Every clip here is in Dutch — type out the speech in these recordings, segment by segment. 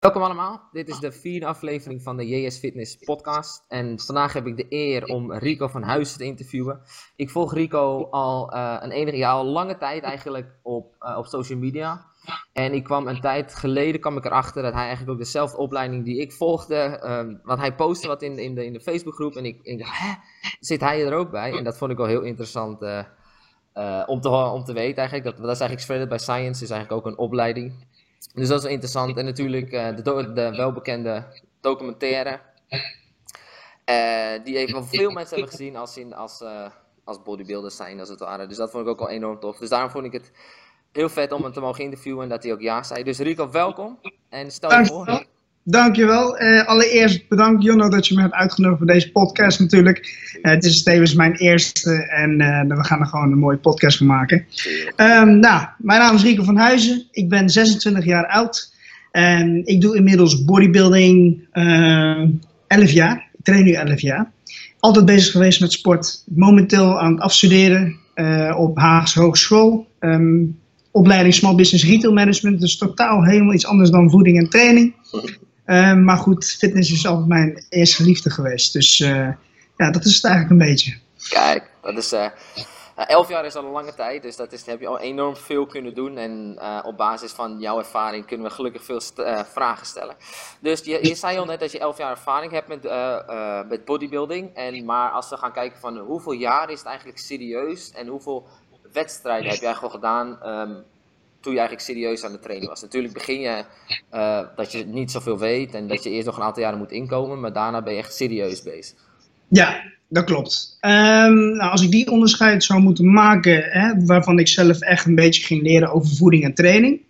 Welkom allemaal, dit is de vierde aflevering van de JS Fitness podcast en vandaag heb ik de eer om Rico van Huizen te interviewen. Ik volg Rico al uh, een enige jaar, al lange tijd eigenlijk op, uh, op social media. En ik kwam een tijd geleden kwam ik erachter dat hij eigenlijk ook dezelfde opleiding die ik volgde, um, want hij postte wat in, in de, in de Facebookgroep en ik, dacht, hè, zit hij er ook bij? En dat vond ik wel heel interessant uh, om, te, om te weten eigenlijk. Dat, dat is eigenlijk Spread by Science, is eigenlijk ook een opleiding. Dus dat is wel interessant. En natuurlijk uh, de, de, welbekende documentaire. Uh, die even veel mensen hebben gezien als, in, als, uh, als bodybuilders zijn, als het ware. Dus dat vond ik ook al enorm tof. Dus daarom vond ik het heel vet om hem te mogen interviewen en dat hij ook ja zei. Dus Rico, welkom. En stel je voor. Dankjewel. Uh, allereerst bedankt Jonno dat je me hebt uitgenodigd voor deze podcast natuurlijk. Uh, het is tevens mijn eerste en uh, we gaan er gewoon een mooie podcast van maken. Um, nou, mijn naam is Rico van Huizen. Ik ben 26 jaar oud. En ik doe inmiddels bodybuilding 11 jaar. Ik train nu 11 jaar. Altijd bezig geweest met sport. Momenteel aan het afstuderen op Haagse Hogeschool. Um, opleiding Small Business Retail Management. Dus totaal helemaal iets anders dan voeding en training. Uh, maar goed, fitness is altijd mijn eerste liefde geweest. Dus uh, ja, dat is het eigenlijk een beetje. Kijk, dat is. Uh, elf jaar is al een lange tijd, dus dat is, heb je al enorm veel kunnen doen. En op basis van jouw ervaring kunnen we gelukkig veel vragen stellen. Dus je, zei al net dat je elf jaar ervaring hebt met, met bodybuilding. En, maar als we gaan kijken van hoeveel jaar is het eigenlijk serieus en hoeveel wedstrijden heb jij gewoon gedaan um, toen je eigenlijk serieus aan het trainen was? Natuurlijk begin je uh, dat je niet zoveel weet en dat je eerst nog een aantal jaren moet inkomen, maar daarna ben je echt serieus bezig. Ja, dat klopt. Um, nou, als ik die onderscheid zou moeten maken, hè, waarvan ik zelf echt een beetje ging leren over voeding en training,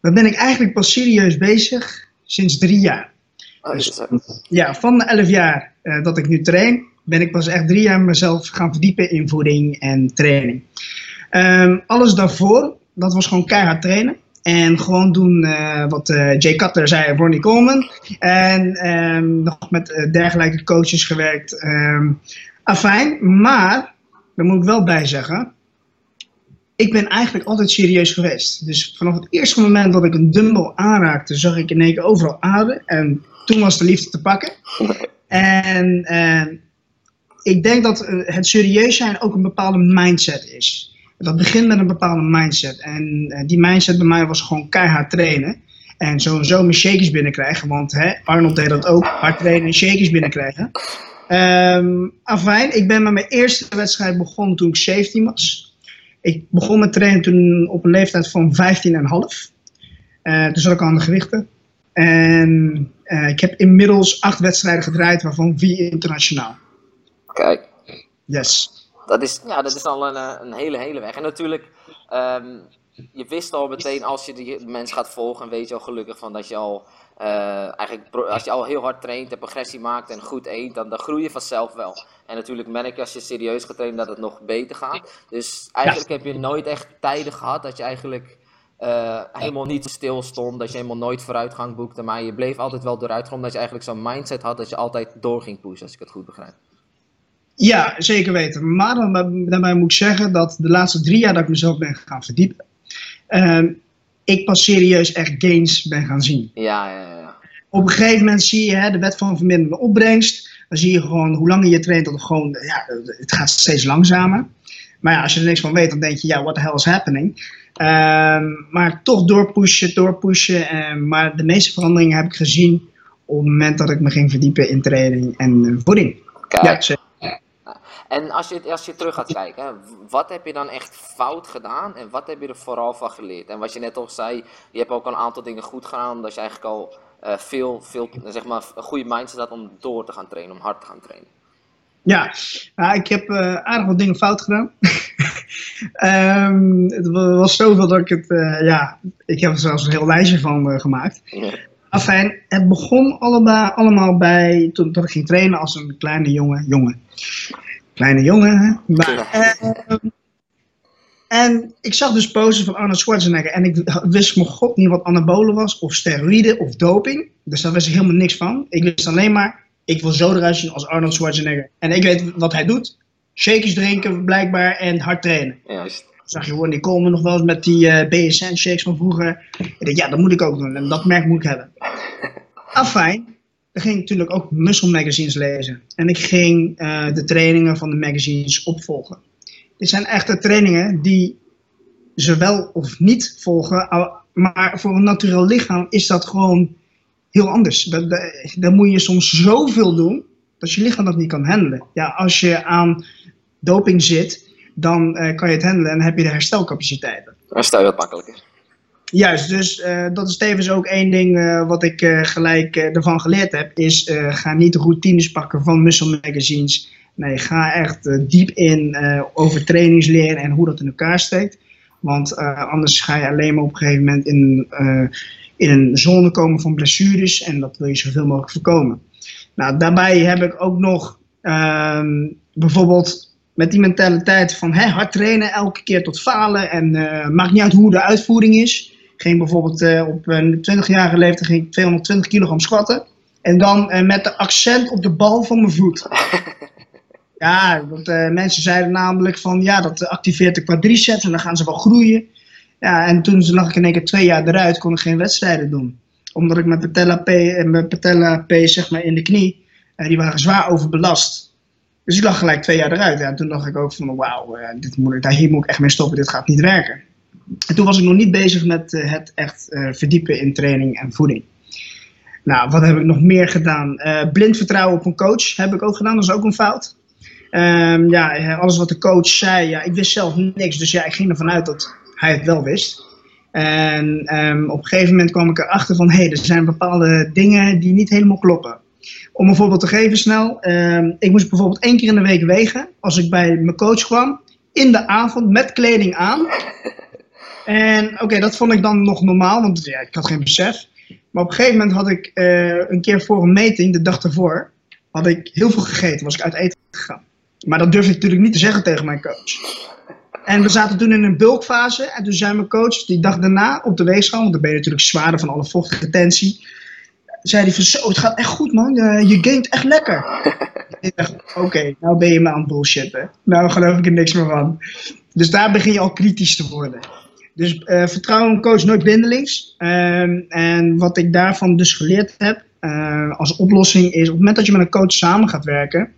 dan ben ik eigenlijk pas serieus bezig sinds drie jaar. Oh, dus, ja, van de elf jaar uh, dat ik nu train, ben ik pas echt drie jaar mezelf gaan verdiepen in voeding en training. Um, alles daarvoor, dat was gewoon keihard trainen. En gewoon doen uh, wat uh, Jay Cutler zei, Ronnie Coleman. En um, nog met uh, dergelijke coaches gewerkt. Um, afijn, maar, daar moet ik wel bij zeggen. Ik ben eigenlijk altijd serieus geweest. Dus vanaf het eerste moment dat ik een dumbbell aanraakte, zag ik in één keer overal aarde. En toen was de liefde te pakken. En ik denk dat het serieus zijn ook een bepaalde mindset is. Dat begint met een bepaalde mindset. En uh, die mindset bij mij was gewoon keihard trainen. En zo mijn shakers binnenkrijgen. Want hè, Arnold deed dat ook. Hard trainen en shakers binnenkrijgen. Um, afijn, ik ben met mijn eerste wedstrijd begonnen toen ik 17 was. Ik begon met trainen toen op een leeftijd van 15,5. Uh, toen zat ik aan de gewichten. En uh, ik heb inmiddels acht wedstrijden gedraaid, waarvan vier internationaal. Kijk. Yes dat is, ja, dat is al een, een hele, hele weg. En natuurlijk, um, je wist al meteen als je die mensen gaat volgen, weet je al gelukkig van dat je al, uh, eigenlijk, als je al heel hard traint en progressie maakt en goed eet, dan, dan groei je vanzelf wel. En natuurlijk merk je als je serieus gaat trainen dat het nog beter gaat. Dus eigenlijk heb je nooit echt tijden gehad dat je eigenlijk uh, helemaal niet stil stond, dat je helemaal nooit vooruitgang boekte, maar je bleef altijd wel dooruit, omdat je eigenlijk zo'n mindset had dat je altijd door ging pushen, als ik het goed begrijp. Ja, zeker weten. Maar dan, daarbij moet ik zeggen dat de laatste drie jaar dat ik mezelf ben gaan verdiepen, uh, ik pas serieus echt gains ben gaan zien. Ja, ja, ja. Op een gegeven moment zie je hè, de wet van verminderde opbrengst. Dan zie je gewoon hoe langer je traint, dat het gewoon, ja, het gaat steeds langzamer. Maar ja, als je er niks van weet, dan denk je, ja, what the hell is happening? Uh, maar toch doorpushen, doorpushen. Uh, maar de meeste veranderingen heb ik gezien op het moment dat ik me ging verdiepen in training en voeding. Kijk. Ja, zeker. En als je, als je terug gaat kijken, wat heb je dan echt fout gedaan en wat heb je er vooral van geleerd? En wat je net al zei, je hebt ook een aantal dingen goed gedaan, dat je eigenlijk al uh, veel, veel, zeg maar, een goede mindset had om door te gaan trainen, om hard te gaan trainen. Ja, nou, ik heb uh, aardig wat dingen fout gedaan. um, het was zoveel dat ik het, uh, ja, ik heb er zelfs een heel lijstje van gemaakt. Ja. Afijn, het begon allemaal, allemaal bij toen, toen ik ging trainen als een kleine jonge jongen kleine jongen. Maar, uh, en ik zag dus posters van Arnold Schwarzenegger en ik wist mijn god niet wat anabolen was, of steroïden, of doping. Dus daar wist ik helemaal niks van. Ik wist alleen maar, ik wil zo eruit zien als Arnold Schwarzenegger. En ik weet wat hij doet. Shakers drinken blijkbaar en hard trainen. Juist. zag je Ronnie Coleman nog wel eens met die uh, BSN shakes van vroeger. Ik dacht, ja, dat moet ik ook doen. En dat merk moet ik hebben. Afijn, dan ging ik natuurlijk ook muscle magazines lezen. En ik ging uh, de trainingen van de magazines opvolgen. Dit zijn echte trainingen die ze wel of niet volgen. Maar voor een natuurlijk lichaam is dat gewoon heel anders. Dan moet je soms zoveel doen dat je lichaam dat niet kan handelen. Ja, als je aan doping zit, dan uh, kan je het handelen en heb je de herstelcapaciteiten. Herstel je wat makkelijker. Juist, dus uh, dat is tevens ook één ding uh, wat ik gelijk ervan geleerd heb, is ga niet routines pakken van muscle magazines. Nee, ga echt diep in over trainingsleren en hoe dat in elkaar steekt. Want anders ga je alleen maar op een gegeven moment in, in een zone komen van blessures en dat wil je zoveel mogelijk voorkomen. Nou, daarbij heb ik ook nog ehm, bijvoorbeeld met die mentaliteit van hè, hard trainen, elke keer tot falen en uh, maakt niet uit hoe de uitvoering is. Ging bijvoorbeeld uh, op een 20-jarige leeftijd ging ik 220 kilogram squatten. En dan uh, met de accent op de bal van mijn voet. Ja, want mensen zeiden namelijk van ja, dat activeert de quadriceps en dan gaan ze wel groeien. Ja, en toen lag ik in één keer twee jaar eruit, kon ik geen wedstrijden doen omdat ik mijn patella P en mijn patella P zeg maar in de knie, die waren zwaar overbelast. Dus ik lag gelijk twee jaar eruit. Ja, toen dacht ik ook van wauw, dit moet ik, hier moet ik echt mee stoppen, dit gaat niet werken. En toen was ik nog niet bezig met uh, het echt verdiepen in training en voeding. Nou, wat heb ik nog meer gedaan? blind vertrouwen op een coach heb ik ook gedaan, dat is ook een fout. Um, ja, alles wat de coach zei, ja, ik wist zelf niks, dus ja, ik ging ervan uit dat hij het wel wist. En um, op een gegeven moment kwam ik erachter van, hey, er zijn bepaalde dingen die niet helemaal kloppen. Om een voorbeeld te geven snel, um, ik moest bijvoorbeeld één keer in de week wegen als ik bij mijn coach kwam, in de avond met kleding aan. En oké, okay, dat vond ik dan nog normaal, want ja, ik had geen besef. Maar op een gegeven moment had ik uh, een keer voor een meting, de dag ervoor, had ik heel veel gegeten, was ik uit eten gegaan. Maar dat durf ik natuurlijk niet te zeggen tegen mijn coach. En we zaten toen in een bulkfase. En toen zei mijn coach, die dag daarna op de weegschaal, want dan ben je natuurlijk zwaarder van alle vochtretentie. Zei hij van zo, het gaat echt goed man, je gaint echt lekker. ik dacht, oké, okay, nou ben je me aan het bullshitten. Nou geloof ik er niks meer van. Dus daar begin je al kritisch te worden. Dus uh, vertrouw een coach nooit blindelings. Uh, en wat ik daarvan dus geleerd heb uh, als oplossing is, op het moment dat je met een coach samen gaat werken,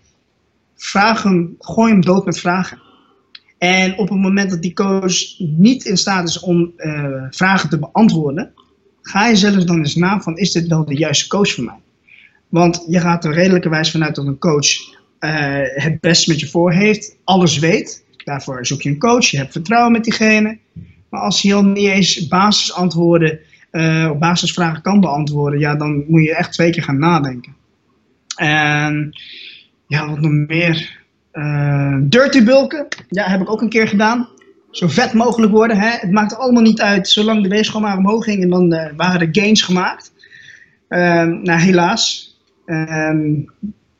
vraag hem, gooi hem dood met vragen. En op het moment dat die coach niet in staat is om uh, vragen te beantwoorden, ga je zelfs dan eens na van is dit wel de juiste coach voor mij? Want je gaat er redelijkerwijs vanuit dat een coach het best met je voor heeft, alles weet. Daarvoor zoek je een coach, je hebt vertrouwen met diegene. Maar als hij al niet eens basisantwoorden uh, of basisvragen kan beantwoorden, ja, dan moet je echt twee keer gaan nadenken. En ja, wat nog meer? Uh, dirty bulken, ja, heb ik ook een keer gedaan. Zo vet mogelijk worden. Hè? Het maakt allemaal niet uit, zolang de weegschaal maar omhoog ging en dan uh, waren er gains gemaakt. Nou, helaas. Ehm,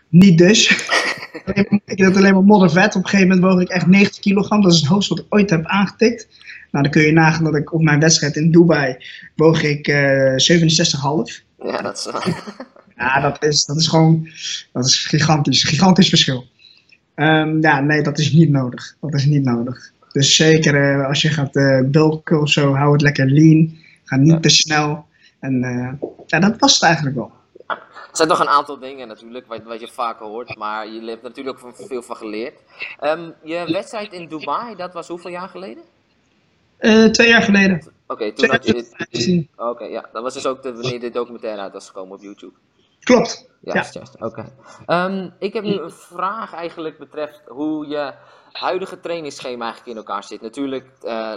niet dus. ik had alleen maar moddervet. Op een gegeven moment woog ik echt 90 kilogram. Dat is het hoogste wat ik ooit heb aangetikt. Nou, dan kun je nagaan dat ik op mijn wedstrijd in Dubai woog ik 67,5. Ja, dat is Ja, dat is, dat is gewoon dat is gigantisch. Gigantisch verschil. Um, ja, nee, dat is niet nodig. Dat is niet nodig. Dus zeker uh, als je gaat uh, bulken of zo, hou het lekker lean. Ga niet ja. te snel. En uh, ja, dat was het eigenlijk wel. Ja. Er zijn nog een aantal dingen natuurlijk, wat, wat je vaker hoort, maar je hebt natuurlijk ook veel van geleerd. Um, je wedstrijd in Dubai, dat was hoeveel jaar geleden? Twee jaar geleden. Oké, okay, toen had je dit... Oké, okay, ja. Dat was dus ook de, wanneer de documentaire uit was gekomen op YouTube. Klopt. Juist, ja. juist. Oké. Okay. Um, ik heb nu een vraag eigenlijk betreft hoe je huidige trainingsschema eigenlijk in elkaar zit. Natuurlijk uh,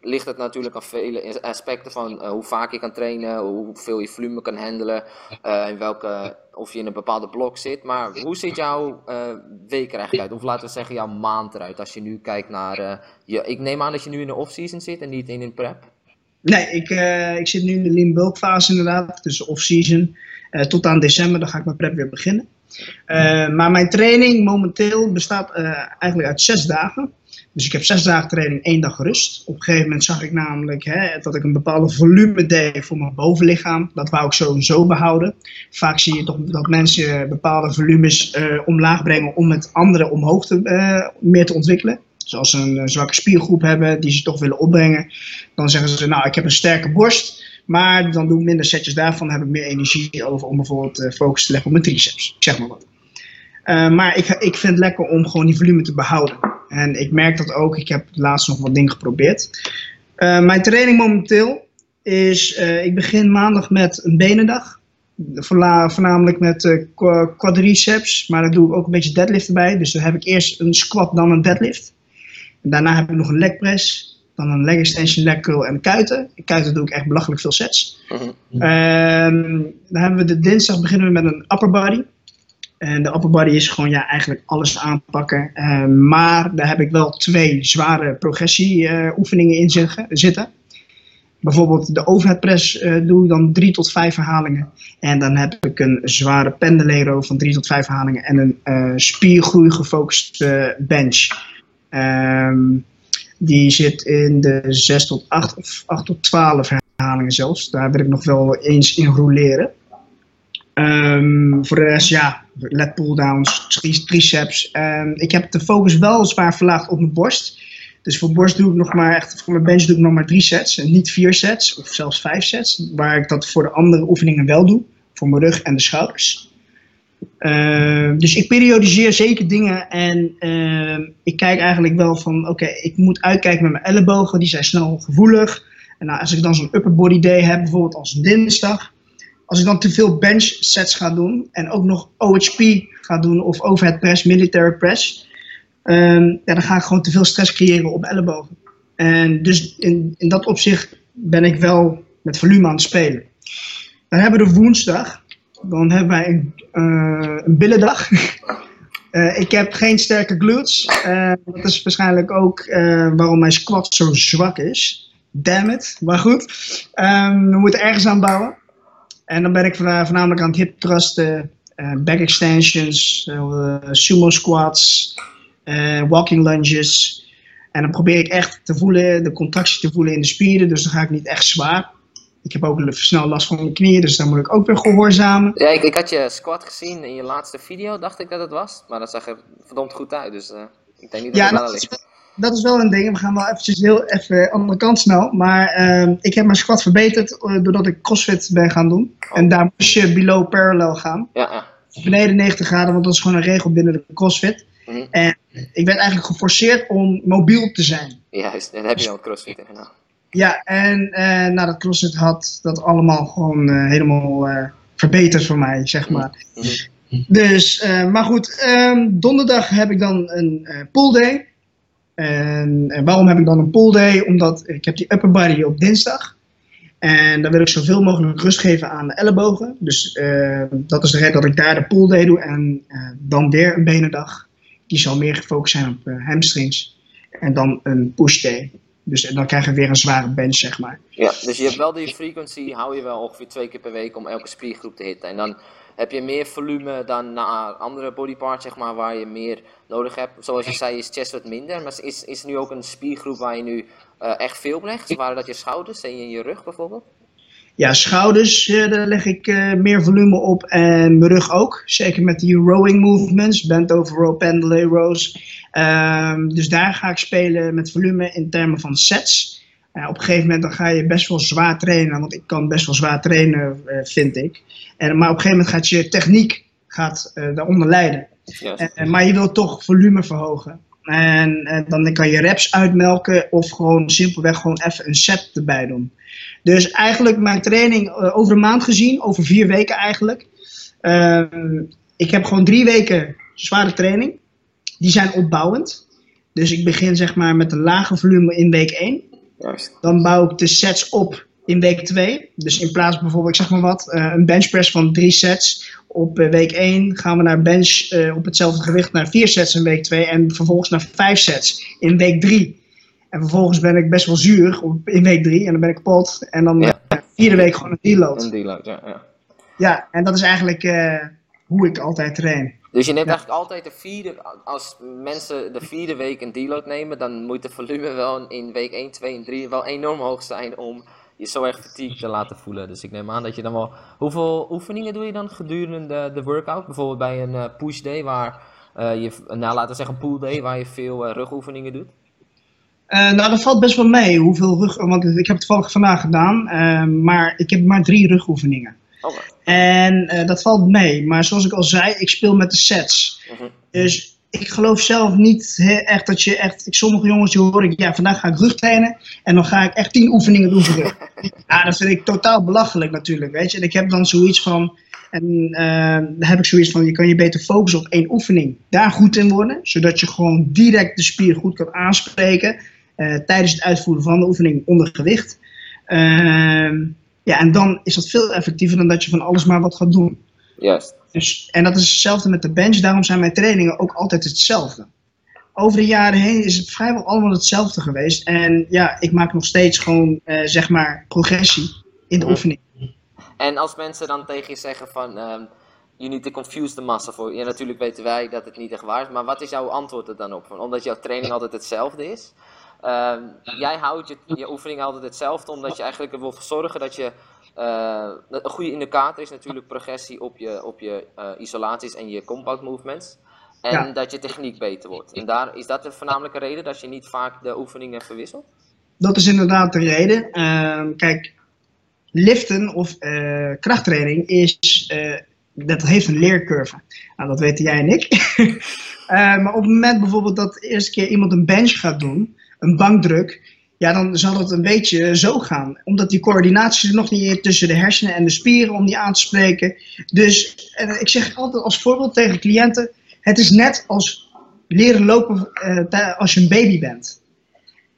ligt het natuurlijk aan vele aspecten van uh, hoe vaak je kan trainen, hoeveel je volume kan handelen, uh, welke, of je in een bepaalde blok zit. Maar hoe ziet jouw week er eigenlijk uit? Of laten we zeggen jouw maand eruit als je nu kijkt naar... je, ik neem aan dat je nu in de off-season zit en niet in een prep? Nee, ik, ik zit nu in de lean bulk fase inderdaad, dus off-season. Tot aan december, dan ga ik mijn prep weer beginnen. Uh, maar mijn training momenteel bestaat uh, eigenlijk uit zes dagen. Dus ik heb zes dagen training, één dag rust. Op een gegeven moment zag ik namelijk hè, dat ik een bepaalde volume deed voor mijn bovenlichaam. Dat wou ik sowieso behouden. Vaak zie je toch dat mensen bepaalde volumes uh, omlaag brengen om het andere omhoog te, meer te ontwikkelen. Dus als ze een zwakke spiergroep hebben die ze toch willen opbrengen, dan zeggen ze, nou ik heb een sterke borst, maar dan doe ik minder setjes daarvan, heb ik meer energie over om bijvoorbeeld focus te leggen op mijn triceps. Zeg maar wat. maar ik, ik vind het lekker om gewoon die volume te behouden. En ik merk dat ook, ik heb laatst nog wat dingen geprobeerd. mijn training momenteel is, ik begin maandag met een benendag voornamelijk met quadriceps, maar daar doe ik ook een beetje deadlift erbij. Dus dan heb ik eerst een squat, dan een deadlift. Daarna heb ik nog een leg press, dan een leg extension, leg curl en kuiten. kuiten doe ik echt belachelijk veel sets. Mm dan hebben we de dinsdag beginnen we met een upper body. En de upper body is gewoon ja, eigenlijk alles aanpakken. Uh, maar daar heb ik wel twee zware progressie uh, oefeningen in zitten. Bijvoorbeeld de overhead press uh, doe ik dan drie tot vijf herhalingen. En dan heb ik een zware pendelero van drie tot vijf herhalingen en een uh, spiergroei gefocuste bench. Um, die zit in de 6 tot 8 of 8 tot 12 herhalingen zelfs. Daar wil ik nog wel eens in roleren. Um, voor de rest, ja, lat pulldowns, triceps. Um, ik heb de focus wel zwaar verlaagd op mijn borst. Dus voor borst doe ik nog maar echt, voor mijn bench doe ik nog maar drie sets en niet vier sets of zelfs vijf sets. Waar ik dat voor de andere oefeningen wel doe, voor mijn rug en de schouders. Uh, dus ik periodiseer zeker dingen en uh, ik kijk eigenlijk wel van, oké, ik moet uitkijken met mijn ellebogen, die zijn snel gevoelig. En nou, als ik dan zo'n upper body day heb, bijvoorbeeld als dinsdag, als ik dan te veel bench sets ga doen en ook nog OHP ga doen of overhead press, military press, um, ja, dan ga ik gewoon te veel stress creëren op ellebogen. En dus in, in dat opzicht ben ik wel met volume aan het spelen. Dan hebben we de woensdag. Dan hebben wij een, uh, een billendag. uh, ik heb geen sterke glutes. Uh, dat is waarschijnlijk ook waarom mijn squat zo zwak is. Damn it. Maar goed. Um, we moeten ergens aan bouwen. En dan ben ik voornamelijk aan het hip thrusten, back extensions, sumo squats, walking lunges. En dan probeer ik echt te voelen, de contractie te voelen in de spieren. Dus dan ga ik niet echt zwaar. Ik heb ook snel last van mijn knieën, dus dan moet ik ook weer gehoorzamen. Ja, ik, ik had je squat gezien in je laatste video, dacht ik dat het was. Maar dat zag er verdomd goed uit, dus uh, ik denk niet dat ja, het wel ligt. Dat is wel een ding. We gaan wel eventjes heel even aan de andere kant snel. Maar uh, ik heb mijn squat verbeterd uh, doordat ik crossfit ben gaan doen. Oh. En daar moest je below parallel gaan. Ja, ja. Beneden 90 graden, want dat is gewoon een regel binnen de crossfit. Mm. En ik werd eigenlijk geforceerd om mobiel te zijn. Juist, en heb je al crossfit gedaan. Ja, en uh, nou, dat crossfit had dat allemaal gewoon uh, helemaal uh, verbeterd voor mij, zeg maar. Dus, maar goed, um, donderdag heb ik dan een pool day. En, waarom heb ik dan een pool day? Omdat ik heb die upper body op dinsdag. En dan wil ik zoveel mogelijk rust geven aan de ellebogen. Dus dat is de reden dat ik daar de pool day doe. En dan weer een benendag die zal meer gefocust zijn op hamstrings. En dan een push day. Dus dan krijg je weer een zware bench, zeg maar. Ja, dus je hebt wel die frequency, hou je wel ongeveer twee keer per week om elke spiergroep te hitten. En dan heb je meer volume dan naar andere bodyparts, zeg maar, waar je meer nodig hebt. Zoals je zei, is chest wat minder. Maar is, is er nu ook een spiergroep waar je nu uh, echt veel legt? Waren dat je schouders en je, je rug bijvoorbeeld? Ja, schouders, uh, daar leg ik uh, meer volume op en mijn rug ook. Zeker met die rowing movements, bent over row, pendulay rows. Um, dus daar ga ik spelen met volume in termen van sets. Uh, op een gegeven moment dan ga je best wel zwaar trainen, want ik kan best wel zwaar trainen, vind ik. En, maar op een gegeven moment gaat je techniek gaat, daaronder lijden. Ja. maar je wilt toch volume verhogen. En dan kan je reps uitmelken of gewoon simpelweg gewoon even een set erbij doen. Dus eigenlijk mijn training uh, over een maand gezien, over vier weken eigenlijk. Uh, ik heb gewoon drie weken zware training. Die zijn opbouwend. Dus ik begin zeg maar met een lage volume in week 1. Juist. Dan bouw ik de sets op in week 2. Dus in plaats bijvoorbeeld, ik zeg maar wat, uh, een benchpress van drie sets. Op uh, week 1 gaan we naar bench uh, op hetzelfde gewicht naar vier sets in week 2. En vervolgens naar vijf sets in week 3. En vervolgens ben ik best wel zuur in week drie en dan ben ik kapot. En dan ja. vierde week gewoon een deload. Een deload, ja. Ja, ja en dat is eigenlijk uh, hoe ik altijd train. Dus je neemt ja. eigenlijk altijd de vierde, als mensen de vierde week een deload nemen, dan moet de volume wel in week 1, 2 en 3 wel enorm hoog zijn om je zo erg fatigue te laten voelen. Dus ik neem aan dat je dan wel... Hoeveel oefeningen doe je dan gedurende de, de workout? Bijvoorbeeld bij een uh, push day waar je, nou, laten we zeggen een pool day waar je veel rugoefeningen doet? nou, dat valt best wel mee. Hoeveel rug, want ik heb het toevallig vandaag gedaan, maar ik heb maar drie rugoefeningen. Okay. En dat valt mee. Maar zoals ik al zei, ik speel met de sets. Mhm. Dus ik geloof zelf niet echt dat je echt. Sommige jongens die hoor ik, ja, vandaag ga ik rug trainen. En dan ga ik echt tien oefeningen doen voor rug. ja, dat vind ik totaal belachelijk natuurlijk. Weet je. En ik heb dan zoiets van. En uh, dan heb ik zoiets van: je kan je beter focussen op één oefening. Daar goed in worden. Zodat je gewoon direct de spier goed kan aanspreken. Uh, tijdens het uitvoeren van de oefening onder gewicht. Uh, ja, en dan is dat veel effectiever dan dat je van alles maar wat gaat doen. Juist. Dus, en dat is hetzelfde met de bench, daarom zijn mijn trainingen ook altijd hetzelfde. Over de jaren heen is het vrijwel allemaal hetzelfde geweest. En ja, ik maak nog steeds gewoon, eh, zeg maar, progressie in de mhm. oefening. En als mensen dan tegen je zeggen van, um, you need to confuse the muscle voor. Ja, natuurlijk weten wij dat het niet echt waar is, maar wat is jouw antwoord er dan op? Van, omdat jouw training altijd hetzelfde is. Uh, jij houdt je, je oefening altijd hetzelfde, omdat je eigenlijk ervoor zorgen dat je uh, een goede indicator is natuurlijk progressie op je, op je uh, isolaties en je compound movements. En dat je techniek beter wordt. En daar, is dat de voornamelijke reden dat je niet vaak de oefeningen verwisselt? Dat is inderdaad de reden. Uh, kijk, liften of uh, krachttraining is, dat heeft een leercurve. Nou, dat weten jij en ik. maar op het moment bijvoorbeeld dat de eerste keer iemand een bench gaat doen, een bankdruk, ja, dan zal het een beetje zo gaan. Omdat die coördinatie er nog niet is tussen de hersenen en de spieren om die aan te spreken. Dus ik zeg altijd als voorbeeld tegen cliënten: het is net als leren lopen uh, als je een baby bent.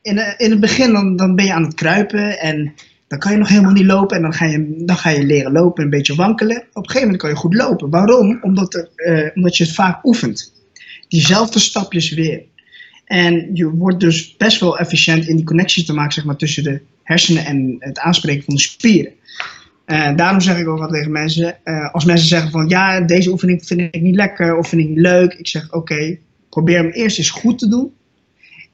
In, uh, in het begin dan, dan ben je aan het kruipen en dan kan je nog helemaal niet lopen en dan ga je, dan ga je leren lopen en een beetje wankelen. Op een gegeven moment kan je goed lopen. Waarom? Omdat, er, uh, omdat je het vaak oefent. Diezelfde stapjes weer. En je wordt dus best wel efficiënt in die connectie te maken zeg maar, tussen de hersenen en het aanspreken van de spieren. Uh, daarom zeg ik ook wat tegen mensen, uh, als mensen zeggen van ja, deze oefening vind ik niet lekker of vind ik niet leuk. Ik zeg oké, probeer hem eerst eens goed te doen.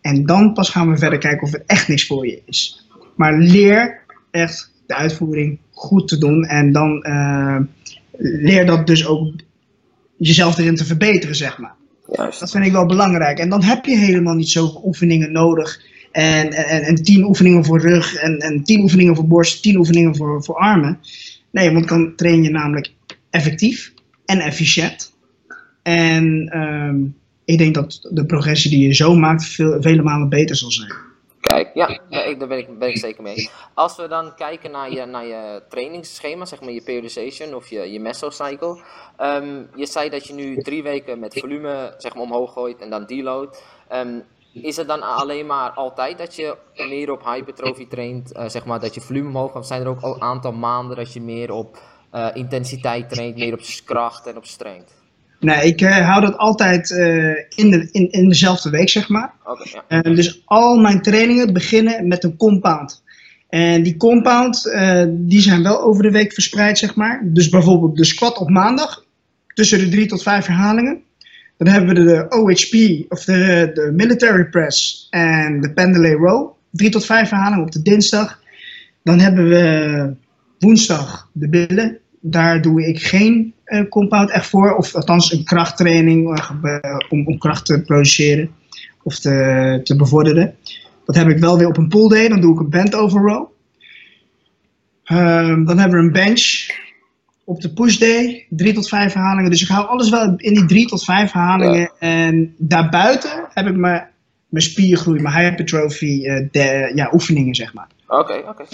En dan pas gaan we verder kijken of het echt niks voor je is. Maar leer echt de uitvoering goed te doen. En dan uh, leer dat dus ook jezelf erin te verbeteren, zeg maar. Juist. Dat vind ik wel belangrijk. En dan heb je helemaal niet zoveel oefeningen nodig. En, en, en tien oefeningen voor rug, en, en tien oefeningen voor borst, tien oefeningen voor, voor armen. Nee, want dan train je namelijk effectief en efficiënt. En um, ik denk dat de progressie die je zo maakt veel, vele malen beter zal zijn. Kijk, ja, daar ben ik, ben ik zeker mee. Als we dan kijken naar je, naar je trainingsschema, zeg maar je periodization of je, je mesocycle. Um, je zei dat je nu drie weken met volume zeg maar, omhoog gooit en dan deload. Um, is het dan alleen maar altijd dat je meer op hypertrofie traint, uh, zeg maar dat je volume omhoog gaat? Of zijn er ook al een aantal maanden dat je meer op uh, intensiteit traint, meer op kracht en op strength? Nee, ik uh, hou dat altijd uh, in, de, in, in dezelfde week, zeg maar. Okay, ja. uh, dus al mijn trainingen beginnen met een compound. En die compound, die zijn wel over de week verspreid, zeg maar. Dus bijvoorbeeld de squat op maandag, tussen de drie tot vijf herhalingen. Dan hebben we de OHP, of de, de military press en de pendlay row. Drie tot vijf herhalingen op de dinsdag. Dan hebben we woensdag de billen. Daar doe ik geen compound echt voor. Of althans een krachttraining uh, om, om kracht te produceren of te, te bevorderen. Dat heb ik wel weer op een pull day. Dan doe ik een bent over row. Um, dan hebben we een bench op de push day. Drie tot vijf herhalingen. Dus ik hou alles wel in die drie tot vijf herhalingen. Ja. En daarbuiten heb ik mijn, mijn spiergroei, mijn hypertrophy uh, de, ja, oefeningen zeg maar. Oké, okay, oké. Okay.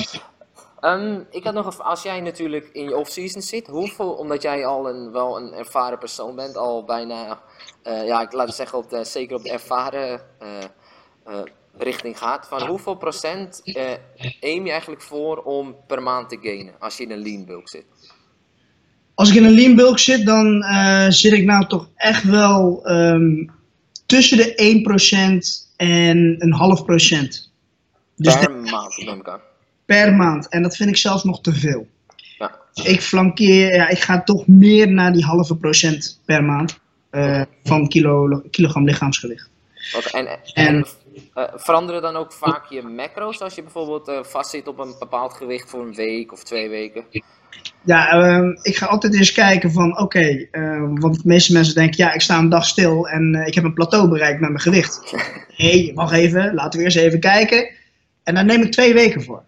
Um, ik had nog een, als jij natuurlijk in je off-season zit, hoeveel, omdat jij al een, wel een ervaren persoon bent, al bijna, uh, ja, ik laat het zeggen, op de, zeker op de ervaren uh, uh, richting gaat, van hoeveel procent aim je eigenlijk voor om per maand te gainen als je in een lean bulk zit? Als ik in een lean bulk zit, dan zit ik nou toch echt wel um, tussen de 1% en een half procent. Dus per maand, ik aan per maand. En dat vind ik zelfs nog te veel. Ja. Ik flankeer, ja, ik ga toch meer naar die halve procent per maand uh, van kilo, kilogram lichaamsgewicht. En, en uh, veranderen dan ook vaak je macro's als je bijvoorbeeld uh, vastzit op een bepaald gewicht voor een week of twee weken? Ja, ehm, ik ga altijd eens kijken van oké, ehm, want de meeste mensen denken ja, ik sta een dag stil en eh, ik heb een plateau bereikt met mijn gewicht. Nee, wacht even, laten we eerst even kijken. En daar neem ik twee weken voor.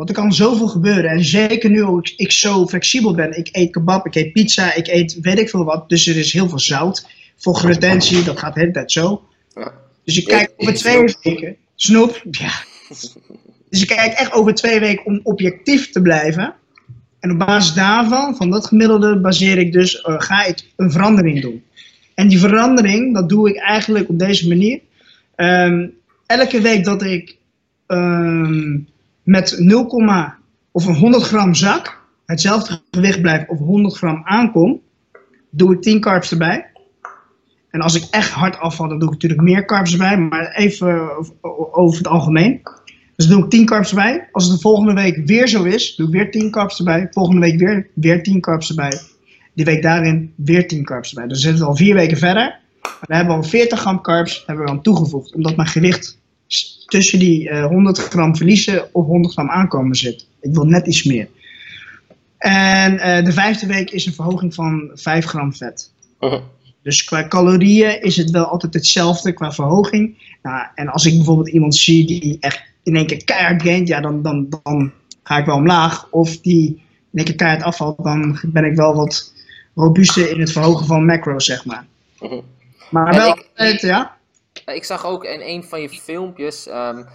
Want er kan zoveel gebeuren. En zeker nu ik, ik zo flexibel ben. Ik eet kebab, ik eet pizza, ik eet weet ik veel wat. Dus er is heel veel zout. Vochtretentie, dat gaat de hele tijd zo. Dus ik kijk over twee weken. Snoep, ja. Dus ik kijk echt over twee weken om objectief te blijven. En op basis daarvan, van dat gemiddelde, baseer ik dus, uh, ga ik een verandering doen. En die verandering, dat doe ik eigenlijk op deze manier. Um, elke week dat ik um, met 0, of een 100 gram zak, hetzelfde gewicht blijf of 100 gram aankom, doe ik 10 carbs erbij. En als ik echt hard afval, dan doe ik natuurlijk meer carbs erbij, maar even over het algemeen. Dus doe ik 10 carbs erbij. Als het de volgende week weer zo is, doe ik weer 10 carbs erbij. Volgende week weer, weer 10 carbs erbij. Die week daarin weer 10 carbs erbij. Dus we al vier weken verder. We hebben al 40 gram carbs hebben we aan toegevoegd. Omdat mijn gewicht tussen die uh, 100 gram verliezen of 100 gram aankomen zit. Ik wil net iets meer. En uh, de vijfde week is een verhoging van 5 gram vet. -huh. Dus qua calorieën is het wel altijd hetzelfde qua verhoging. Nou, en als ik bijvoorbeeld iemand zie die echt in één keer keihard gaint, ja, dan, dan, dan ga ik wel omlaag. Of die in één keer keihard afvalt, dan ben ik wel wat robuuster in het verhogen van macro's, zeg maar. Maar wel altijd, ja. Ik zag ook in een van je filmpjes um,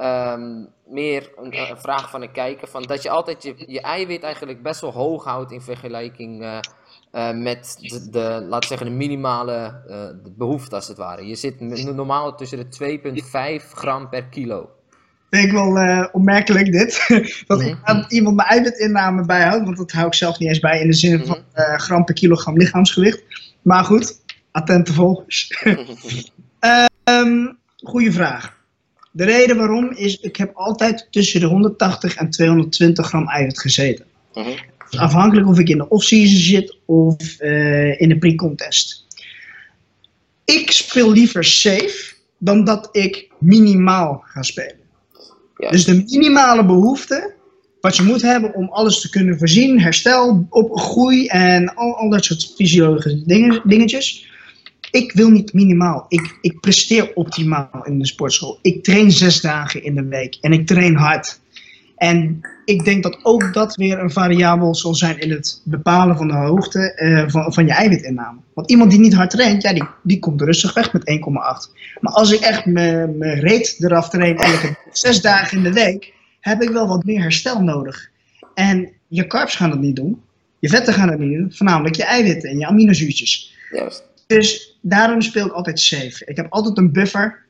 um, meer een, een, vraag van een kijker, van dat je altijd je, je eiwit eigenlijk best wel hoog houdt in vergelijking uh, uh, met de, de, we zeggen, de minimale uh, de behoefte als het ware. Je zit normaal tussen de 2,5 gram per kilo. Vind ik wel uh, opmerkelijk dit. dat -hmm. iemand mijn eiwitinname bijhoudt. Want dat hou ik zelf niet eens bij in de zin van uh, gram per kilogram lichaamsgewicht. Maar goed, attente volgers. um, goeie vraag. De reden waarom is, ik heb altijd tussen de 180 en 220 gram eiwit gezeten. Dus afhankelijk of ik in de off-season zit of uh, in de pre-contest. Ik speel liever safe dan dat ik minimaal ga spelen. Ja. Dus de minimale behoefte, wat je moet hebben om alles te kunnen voorzien, herstel, op groei en al, al dat soort fysiologische dingetjes. Ik wil niet minimaal. Ik, ik presteer optimaal in de sportschool. Ik train zes dagen in de week en ik train hard. En ik denk dat ook dat weer een variabel zal zijn in het bepalen van de hoogte uh, van, van je eiwitinname. Want iemand die niet hard traint, ja, die, die komt rustig weg met 1,8. Maar als ik echt mijn reet eraf train elke zes dagen in de week, heb ik wel wat meer herstel nodig. En je carbs gaan dat niet doen. Je vetten gaan dat niet doen. Voornamelijk je eiwitten en je aminozuurtjes. Juist. Dus daarom speel ik altijd safe. Ik heb altijd een buffer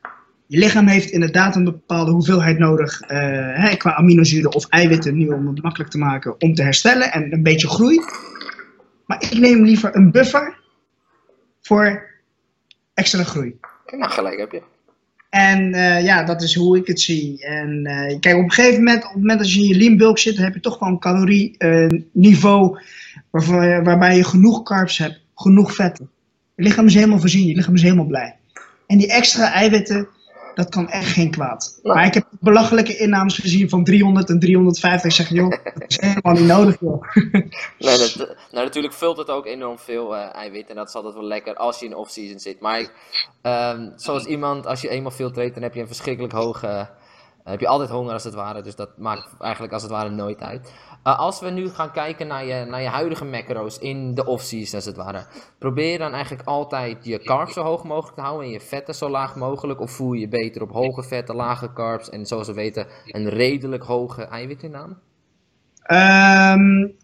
je lichaam heeft inderdaad een bepaalde hoeveelheid nodig uh, hè, qua aminozuren of eiwitten nu om het makkelijk te maken om te herstellen en een beetje groei. Maar ik neem liever een buffer voor extra groei. Nou, gelijk heb je. En uh, ja, dat is hoe ik het zie. En uh, kijk, op een gegeven moment, op het moment dat je in je lean bulk zit, heb je toch wel een calorieniveau waar, waarbij je genoeg carbs hebt, genoeg vetten. Je lichaam is helemaal voorzien, je lichaam is helemaal blij. En die extra eiwitten, dat kan echt geen kwaad. Maar ik heb belachelijke innames gezien van 300 en 350. Ik zeg, joh, dat is helemaal niet nodig, joh. nee, dat, nou, natuurlijk vult het ook enorm veel uh, eiwit. En dat is altijd wel lekker als je in off-season zit. Maar um, zoals iemand, als je eenmaal veel treedt, dan heb je een verschrikkelijk hoge... Heb je altijd honger als het ware. Dus dat maakt eigenlijk als het ware nooit uit. Uh, als we nu gaan kijken naar je, naar je huidige macro's in de off-season als het ware. Probeer dan eigenlijk altijd je carbs zo hoog mogelijk te houden en je vetten zo laag mogelijk? Of voel je je beter op hoge vetten, lage carbs en zoals we weten een redelijk hoge eiwitinname? Um,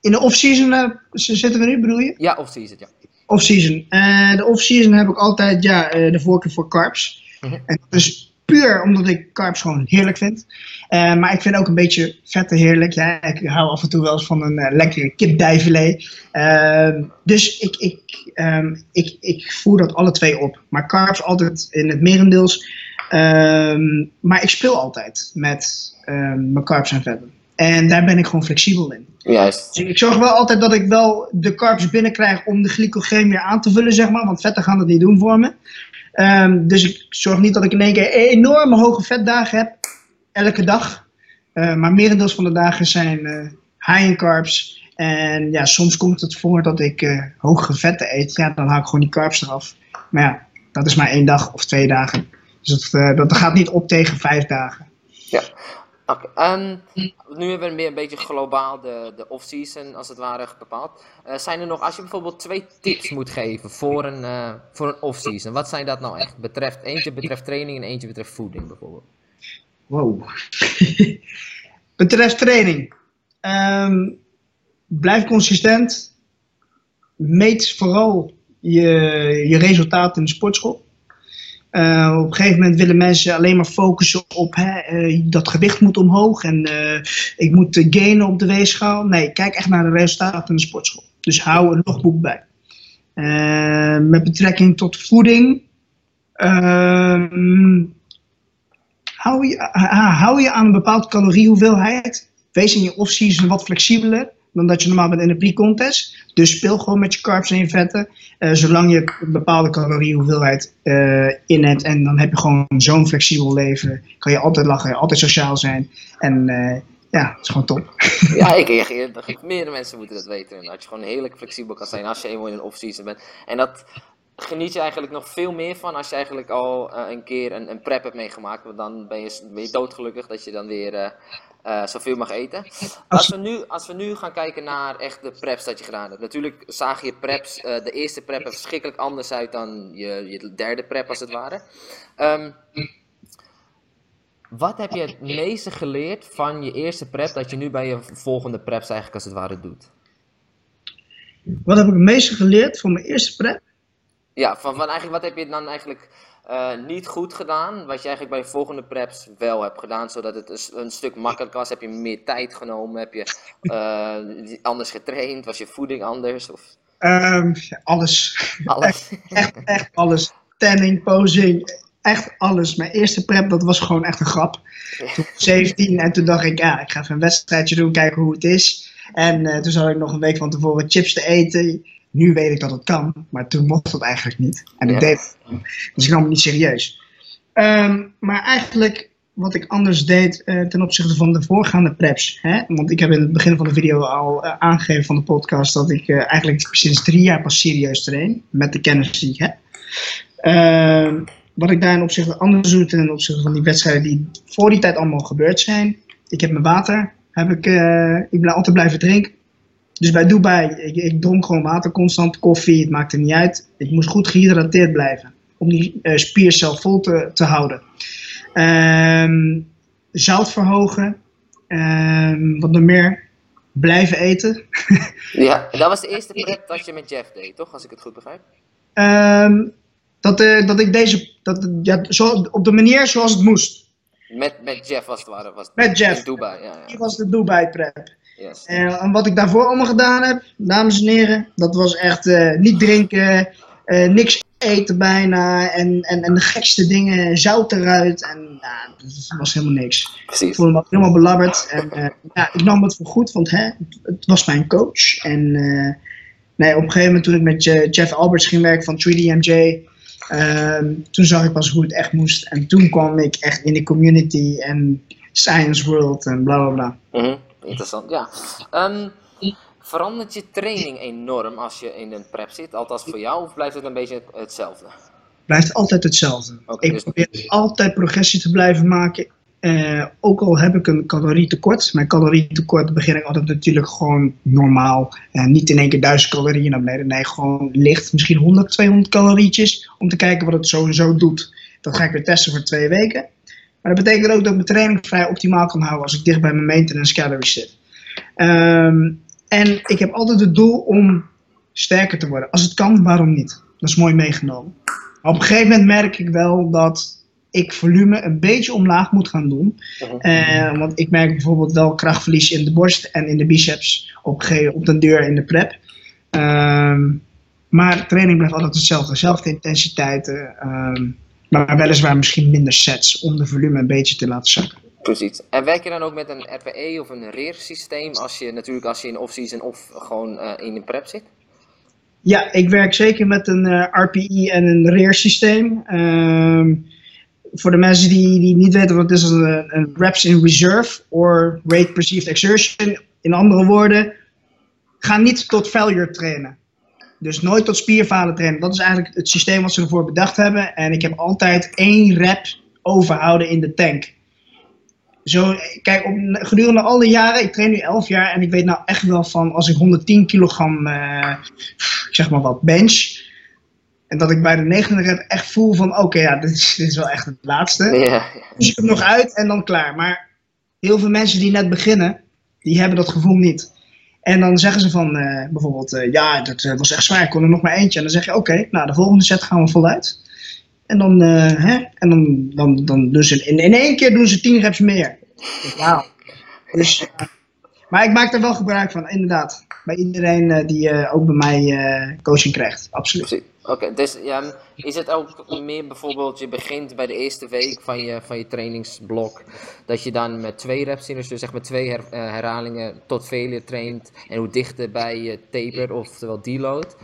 in de off-season uh, zitten we nu, bedoel je? Ja, off-season, ja. Off-season. Uh, de off-season heb ik altijd ja, de voorkeur voor carbs. Mm -hmm. En dat is puur omdat ik carbs gewoon heerlijk vind. Uh, maar ik vind ook een beetje vetten heerlijk. Ja, ik hou af en toe wel eens van een uh, lekkere kipdijfilet. Uh, dus ik, ik, um, ik, ik voer dat alle twee op. Maar carbs altijd in het merendeels. Um, maar ik speel altijd met um, mijn carbs en vetten. En daar ben ik gewoon flexibel in. Juist. Dus ik zorg wel altijd dat ik wel de carbs binnenkrijg om de glycogeen weer aan te vullen, zeg maar. Want vetten gaan dat niet doen voor me. Um, dus ik zorg niet dat ik in één keer enorme hoge vetdagen heb, elke dag. Uh, maar merendeels van de dagen zijn uh, high in carbs. En ja, soms komt het voor dat ik uh, hoge vetten eet. Ja, dan haal ik gewoon die carbs eraf. Maar ja, dat is maar één dag of twee dagen. Dus dat, dat gaat niet op tegen vijf dagen. Ja, Oké, okay, nu hebben we meer een beetje globaal de, de off-season als het ware bepaald. Uh, zijn er nog, als je bijvoorbeeld twee tips moet geven voor een, uh, voor een off-season, wat zijn dat nou echt? Betreft, eentje betreft training en eentje betreft voeding bijvoorbeeld. Wow. betreft training. Um, blijf consistent. Meet vooral je, je resultaten in de sportschool. Uh, op een gegeven moment willen mensen alleen maar focussen op hè, uh, dat gewicht moet omhoog en uh, ik moet gainen op de weegschaal. Nee, kijk echt naar de resultaten in de sportschool. Dus hou een logboek bij. met betrekking tot voeding. Ehm, hou, je, hou je aan een bepaalde caloriehoeveelheid. Wees in je off-season wat flexibeler dan dat je normaal bent in de pre-contest. Dus speel gewoon met je carbs en je vetten. Uh, zolang je een bepaalde caloriehoeveelheid uh, in hebt. En dan heb je gewoon zo'n flexibel leven. Kan je altijd lachen, altijd sociaal zijn. En uh, ja, het is gewoon top. Ja, ik reageer. Meerdere mensen moeten dat weten. Dat je gewoon heerlijk flexibel kan zijn als je eenmaal in een off-season bent. En dat geniet je eigenlijk nog veel meer van als je eigenlijk al een keer een, een prep hebt meegemaakt. Want dan ben je, ben je doodgelukkig dat je dan weer uh, zoveel mag eten. Als we, nu, als we nu gaan kijken naar echt de preps dat je gedaan hebt. Natuurlijk zag je preps, uh, de eerste prep er verschrikkelijk anders uit dan je, je derde prep als het ware. Um, wat heb je het meeste geleerd van je eerste prep dat je nu bij je volgende preps eigenlijk als het ware doet? Wat heb ik het meeste geleerd van mijn eerste prep? Ja, van, van eigenlijk wat heb je dan eigenlijk uh, niet goed gedaan, wat je eigenlijk bij de volgende preps wel hebt gedaan, zodat het een, een stuk makkelijker was. Heb je meer tijd genomen? Heb je uh, anders getraind? Was je voeding anders? Of? Um, alles. Alles? echt, echt, alles. Tanning, posing, echt alles. Mijn eerste prep, dat was gewoon echt een grap. Toen 17 en toen dacht ik, ja, ik ga even een wedstrijdje doen, kijken hoe het is. En uh, toen zat ik nog een week van tevoren chips te eten nu weet ik dat het kan, maar toen mocht het eigenlijk niet. En ik deed het. Dus ik nam het niet serieus. Um, maar eigenlijk wat ik anders deed uh, ten opzichte van de voorgaande preps. Hè? Want ik heb in het begin van de video al uh, aangegeven van de podcast dat ik uh, eigenlijk sinds drie jaar pas serieus train. Met de kennis die ik heb. Ehm, wat ik daar in opzichte anders doe ten opzichte van die wedstrijden die voor die tijd allemaal gebeurd zijn. Ik heb mijn water, heb ik, ik ben altijd blijven drinken. Dus bij Dubai, ik, ik dronk gewoon water constant, koffie, het maakte niet uit. Ik moest goed gehydrateerd blijven om die uh, spiercel vol te, te houden. Um, zout verhogen, um, wat nog meer, blijven eten. ja, dat was de eerste prep dat je met Jeff deed, toch? Als ik het goed begrijp. Um, dat, uh, dat ik deze, dat, ja, zo, op de manier zoals het moest. Met, met Jeff was het waar? Was met Jeff. In Dubai, ja. ja. Die was de Dubai prep. Yes. En wat ik daarvoor allemaal gedaan heb, dames en heren, dat was echt uh, niet drinken, uh, niks eten bijna en, en, en de gekste dingen, zout eruit en dat was helemaal niks. Precies. Ik voelde me helemaal belabberd en ja, ik nam het voor goed, want hè, het, het was mijn coach. En nee, op een gegeven moment toen ik met Jeff Alberts ging werken van 3DMJ, ehm, toen zag ik pas hoe het echt moest en toen kwam ik echt in de community en science world en bla bla bla. Mm -hmm interessant, ja. Um, verandert je training enorm als je in een prep zit? Althans voor jou, of blijft het een beetje hetzelfde? Blijft altijd hetzelfde. Okay, ik dus... probeer altijd progressie te blijven maken. Uh, ook al heb ik een calorietekort. Mijn calorietekort begin ik altijd natuurlijk gewoon normaal. Uh, niet in één keer 1000 calorieën naar beneden. Nee, gewoon licht. Misschien 100, 200 calorietjes. Om te kijken wat het sowieso doet. Dat ga ik weer testen voor twee weken. Maar dat betekent ook dat ik mijn training vrij optimaal kan houden als ik dicht bij mijn maintenance calories zit. Um, en ik heb altijd het doel om sterker te worden. Als het kan, waarom niet? Dat is mooi meegenomen. op een gegeven moment merk ik wel dat ik volume een beetje omlaag moet gaan doen. Uh, want ik merk bijvoorbeeld wel krachtverlies in de borst en in de biceps op, op de deur in de prep. Um, maar training blijft altijd hetzelfde. Dezelfde intensiteiten. Um, maar weliswaar misschien minder sets om de volume een beetje te laten zakken. Precies. En werk je dan ook met een RPE of een REER systeem als je natuurlijk als je in off-season of gewoon uh, in een prep zit? Ja, ik werk zeker met een uh, eh, RPE en een REER systeem. Um, voor de mensen die, die niet weten wat het is, een, een reps in reserve or rate perceived exertion In andere woorden, ga niet tot failure trainen. Dus nooit tot spierfalen trainen. Dat is eigenlijk het systeem wat ze ervoor bedacht hebben. En ik heb altijd één rep overhouden in de tank. Zo, kijk, op, gedurende alle jaren, ik train nu 11 jaar en ik weet nou echt wel van als ik 110 kilogram, uh, zeg maar wat, bench. En dat ik bij de negende rep echt voel van oké, ja, dit is, dit is wel echt het laatste. Ja. Dus ik hem nog uit en dan klaar. Maar heel veel mensen die net beginnen, die hebben dat gevoel niet. En dan zeggen ze van uh, bijvoorbeeld, uh, ja, dat was echt zwaar, ik kon er nog maar eentje. En dan zeg je, oké, nou de volgende set gaan we voluit. En dan, hè, en dan, dan, dan dus in, in één keer doen ze 10 reps meer. Wauw. Dus, maar ik maak er wel gebruik van, inderdaad. Bij iedereen die ook bij mij coaching krijgt, absoluut. Oké, dus ja, is het ook meer bijvoorbeeld, je begint bij de eerste week van je, van je trainingsblok, dat je dan met twee reps in, dus zeg maar twee her, herhalingen tot failure traint en hoe dichter bij je taper, oftewel deload,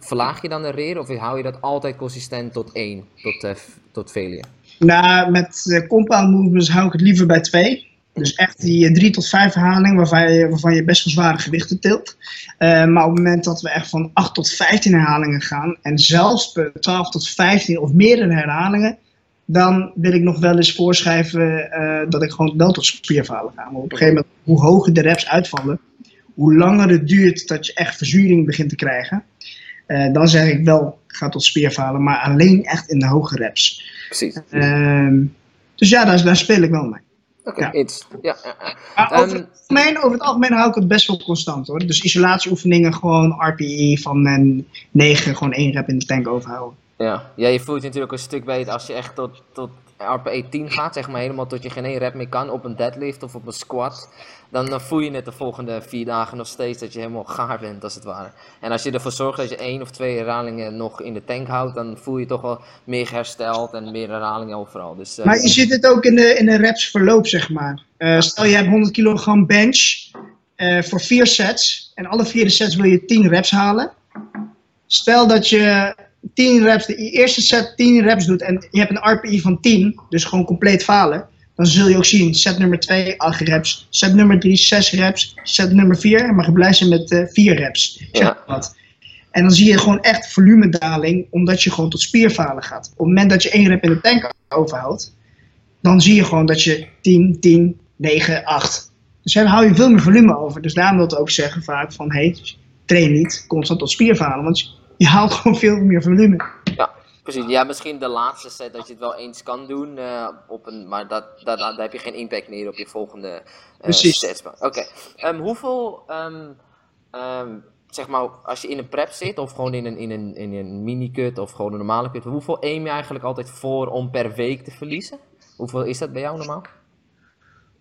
verlaag je dan de reer of hou je dat altijd consistent tot één, tot, tot failure? Nou, met compound movements hou ik het liever bij twee. Dus echt die drie tot vijf herhalingen waarvan je, waarvan je best wel zware gewichten tilt. Uh, maar op het moment dat we echt van 8 tot 15 herhalingen gaan, en zelfs per 12 tot 15 of meerdere herhalingen, dan wil ik nog wel eens voorschrijven uh, dat ik gewoon wel tot spierfalen ga. Maar op een gegeven moment, hoe hoger de reps uitvallen, hoe langer het duurt dat je echt verzuring begint te krijgen, uh, dan zeg ik wel, ga tot spierfalen, maar alleen echt in de hoge reps. Precies. Ehm, dus ja, daar, daar speel ik wel mee. Oké, okay, ja. over, um, het algemeen, over het algemeen hou ik het best wel constant hoor. Dus isolatieoefeningen gewoon RPE van een 9, gewoon één rep in de tank overhouden. Ja. ja, je voelt je natuurlijk een stuk beter als je echt tot, tot RPE 10 gaat, zeg maar helemaal tot je geen één rep meer kan op een deadlift of op een squat dan, voel je het de volgende vier dagen nog steeds dat je helemaal gaar bent, als het ware. En als je ervoor zorgt dat je één of twee herhalingen nog in de tank houdt, dan voel je toch wel meer hersteld en meer herhalingen overal. Dus, uh, maar je ziet het ook in de, in de reps verloop, zeg maar. Uh, stel je hebt 100 kilogram bench voor vier sets en alle vier de sets wil je 10 reps halen. Stel dat je 10 reps, de eerste set 10 reps doet en je hebt een RPI van 10, dus gewoon compleet falen dan zul je ook zien, set nummer 2, 8 reps. Set nummer 3, 6 reps. Set nummer 4, mag je blij zijn met uh, 4 reps. Ja. Wat. En dan zie je gewoon echt volumedaling, omdat je gewoon tot spierfalen gaat. Op het moment dat je 1 rep in de tank overhoudt, dan zie je gewoon dat je 10, 10, 9, 8. Dus dan hou je veel meer volume over. Dus daarom wil ik ook zeggen vaak van, hey, train niet constant tot spierfalen, want je haalt gewoon veel meer volume. Ja. Precies, ja, misschien de laatste set dat je het wel eens kan doen, uh, op een, maar dat, dat, daar heb je geen impact meer op je volgende uh, sets. Oké, okay. um, hoeveel, um, um, zeg maar, als je in een prep zit of gewoon in een, in een, in een mini-cut of gewoon een normale cut, hoeveel aim je eigenlijk altijd voor om per week te verliezen? Hoeveel is dat bij jou normaal?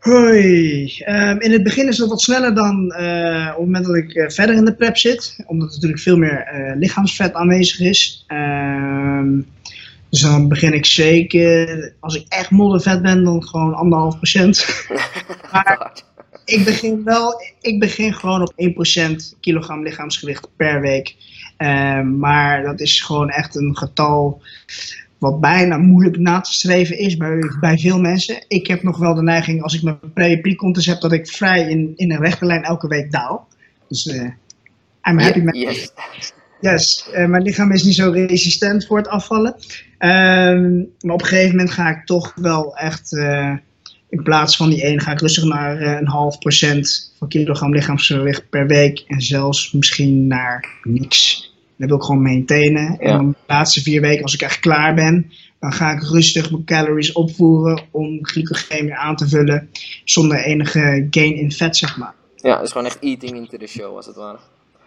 Hoi. Um, in het begin is dat wat sneller dan uh, op het moment dat ik uh, verder in de prep zit. Omdat er natuurlijk veel meer uh, lichaamsvet aanwezig is. Um, dus dan begin ik zeker, als ik echt moddervet ben, dan gewoon anderhalf procent. maar ik begin wel, ik begin gewoon op 1% kilogram lichaamsgewicht per week. Um, maar dat is gewoon echt een getal wat bijna moeilijk na te streven is bij, bij veel mensen. Ik heb nog wel de neiging, als ik mijn pre contest heb, dat ik vrij in, in een rechte lijn elke week daal. Dus uh, I'm happy met Yes. yes. Uh, mijn lichaam is niet zo resistent voor het afvallen. Um, maar op een gegeven moment ga ik toch wel echt, uh, in plaats van die 1, ga ik rustig naar een half procent van kilogram lichaamsgewicht per week. En zelfs misschien naar niks. Dat wil ik gewoon maintainen. En de laatste vier weken, als ik echt klaar ben, dan ga ik rustig mijn calories opvoeren om glycogeen weer aan te vullen. Zonder enige gain in vet, zeg maar. Ja, dus gewoon echt eating into the show, als het ware.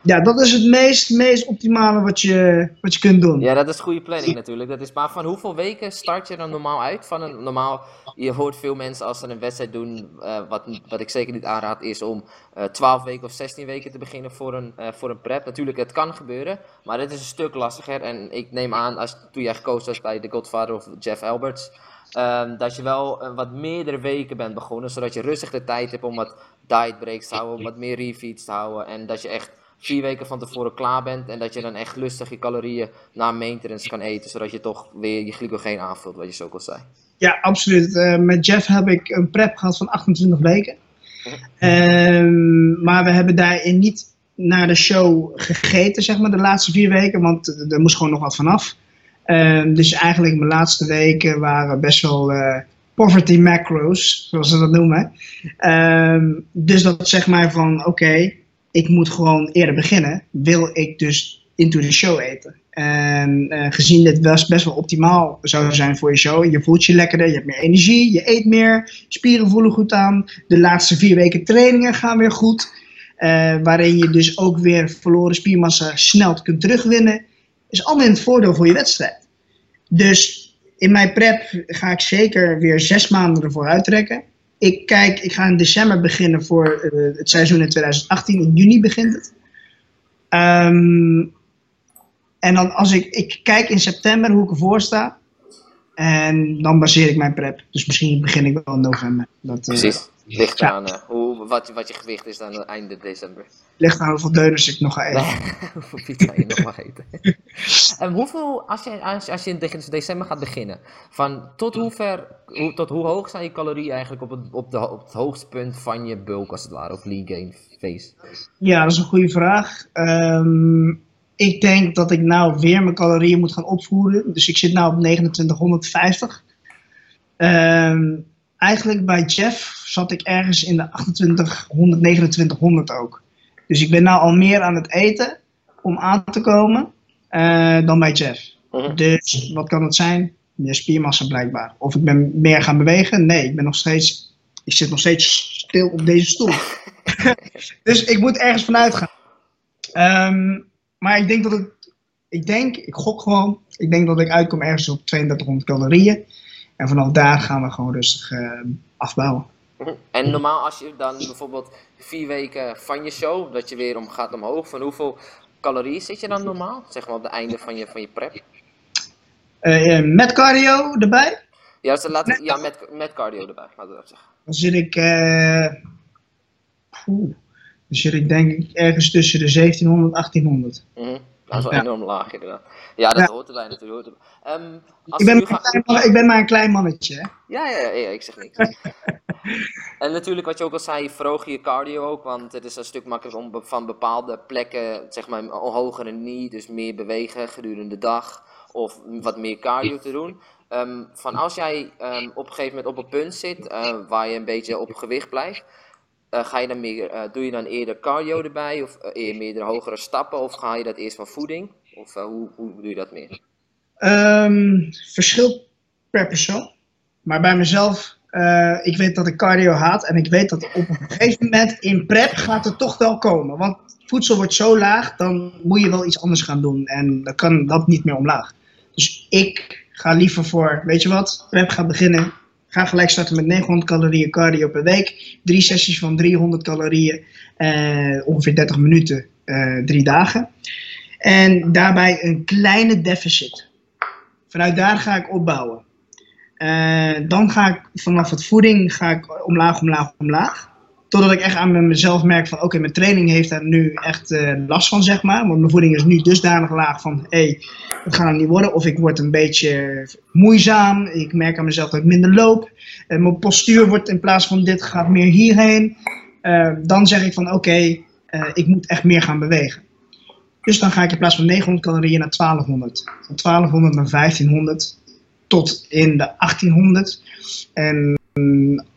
Ja, dat is het meest, meest optimale wat je, wat je kunt doen. Ja, dat is goede planning natuurlijk. Dat is, maar van hoeveel weken start je dan normaal uit? Van een, normaal, je hoort veel mensen als ze een wedstrijd doen, uh, wat, wat ik zeker niet aanraad, is om uh, eh, 12 weken of 16 weken te beginnen voor een, uh, voor een prep. Natuurlijk, het kan gebeuren, maar het is een stuk lastiger. En ik neem aan, als, toen jij gekozen was bij The Godfather of Jeff Alberts, um, dat je wel wat meerdere weken bent begonnen, zodat je rustig de tijd hebt om wat diet breaks te houden, wat meer refeeds te houden. En dat je echt vier weken van tevoren klaar bent. En dat je dan echt lustig je calorieën na maintenance kan eten. Zodat je toch weer je glycogeen aanvult, wat je zo al zei. Ja, absoluut. Uh, met Jeff heb ik een prep gehad van 28 weken. Ehm, maar we hebben daarin niet naar de show gegeten, zeg maar, de laatste vier weken, want er moest gewoon nog wat vanaf. Um, dus eigenlijk mijn laatste weken waren best wel uh, poverty macros, zoals ze dat noemen. Um, dus dat zegt mij van, oké, okay, ik moet gewoon eerder beginnen. Wil ik dus into the show eten. En uh, gezien dit best, best wel optimaal zou zijn voor je show. Je voelt je lekkerder, je hebt meer energie, je eet meer, spieren voelen goed aan. De laatste vier weken trainingen gaan weer goed. Uh, waarin je dus ook weer verloren spiermassa snel kunt terugwinnen. Is allemaal in het voordeel voor je wedstrijd. Dus in mijn prep ga ik zeker weer zes maanden ervoor uittrekken. Ik kijk, ik ga in december beginnen voor uh, het seizoen in 2018. In juni begint het. Um, en dan als ik, ik kijk in september hoe ik ervoor sta. En dan baseer ik mijn prep. Dus misschien begin ik wel in november. Dat, Precies. Ligt ja. aan uh, hoe, wat, wat je gewicht is dan einde december. Ligt aan hoeveel deuners ik nog ga eten. hoeveel pizza je nog mag eten. en hoeveel, als je, als, als je in december gaat beginnen, van tot hoe ver, hoe, tot hoe hoog zijn je calorieën eigenlijk op het, op, de, op het hoogste punt van je bulk als het ware, of lean gain phase? Ja, dat is een goede vraag. Um, ik denk dat ik nou weer mijn calorieën moet gaan opvoeren. Dus ik zit nu op 2950. Um, eigenlijk bij Jeff zat ik ergens in de 2800, 2900 ook. Dus ik ben nou al meer aan het eten om aan te komen uh, dan bij Jeff. Uh -huh. Dus wat kan het zijn? Meer spiermassa blijkbaar. Of ik ben meer gaan bewegen? Nee, ik ben nog steeds. Ik zit nog steeds stil op deze stoel. dus ik moet ergens vanuit gaan. Um, maar ik denk dat het. Ik denk, ik gok gewoon. Ik denk dat ik uitkom ergens op 3200 calorieën. En vanaf daar gaan we gewoon rustig uh, afbouwen. En normaal als je dan bijvoorbeeld vier weken van je show, dat je weer om gaat omhoog, van hoeveel calorieën zit je dan normaal? Zeg maar op het einde van je, van je prep? Uh, met cardio erbij? Ja, dus met, ja met, met cardio erbij, laten we dat zeggen. Dan zit ik, uh, dan zit ik denk ik ergens tussen de 1700 en 1800. Mm -hmm. Dat is wel ja. enorm laag inderdaad. Ja, dat ja. hoort erbij natuurlijk. Um, ik, ben klein, ik ben maar een klein mannetje, hè? Ja, ja, ja, ja ik zeg niks. en natuurlijk wat je ook al zei, verhoog je cardio ook, want het is een stuk makkelijker om van bepaalde plekken, zeg maar, hogere niet, dus meer bewegen gedurende de dag, of wat meer cardio te doen. Um, van als jij um, op een gegeven moment op een punt zit, uh, waar je een beetje op gewicht blijft, uh, ga je dan meer, uh, doe je dan eerder cardio erbij, of uh, meerdere hogere stappen, of ga je dat eerst van voeding? Of hoe, hoe doe je dat meer? Um, verschilt per persoon. Maar bij mezelf, ik weet dat ik cardio haat en ik weet dat op een gegeven moment in prep gaat het toch wel komen. Want voedsel wordt zo laag, dan moet je wel iets anders gaan doen en dan kan dat niet meer omlaag. Dus ik ga liever voor, weet je wat, prep gaat beginnen, Ga gelijk starten met 900 calorieën cardio per week. Drie sessies van 300 calorieën, eh, ongeveer 30 minuten, eh, drie dagen. En daarbij een kleine deficit. Vanuit daar ga ik opbouwen. Uh, dan ga ik vanaf het voeding ga ik omlaag, omlaag, omlaag. Totdat ik echt aan mezelf merk van oké, mijn training heeft daar nu echt uh, last van, zeg maar. Want mijn voeding is nu dusdanig laag van hé, hey, het gaat nou niet worden. Of ik word een beetje moeizaam. Ik merk aan mezelf dat ik minder loop. Uh, mijn postuur wordt in plaats van dit gaat meer hierheen. Uh, dan zeg ik van oké, ik moet echt meer gaan bewegen. Dus dan ga ik in plaats van 900 calorieën naar 1200. Van 1200 naar 1500 tot in de 1800. En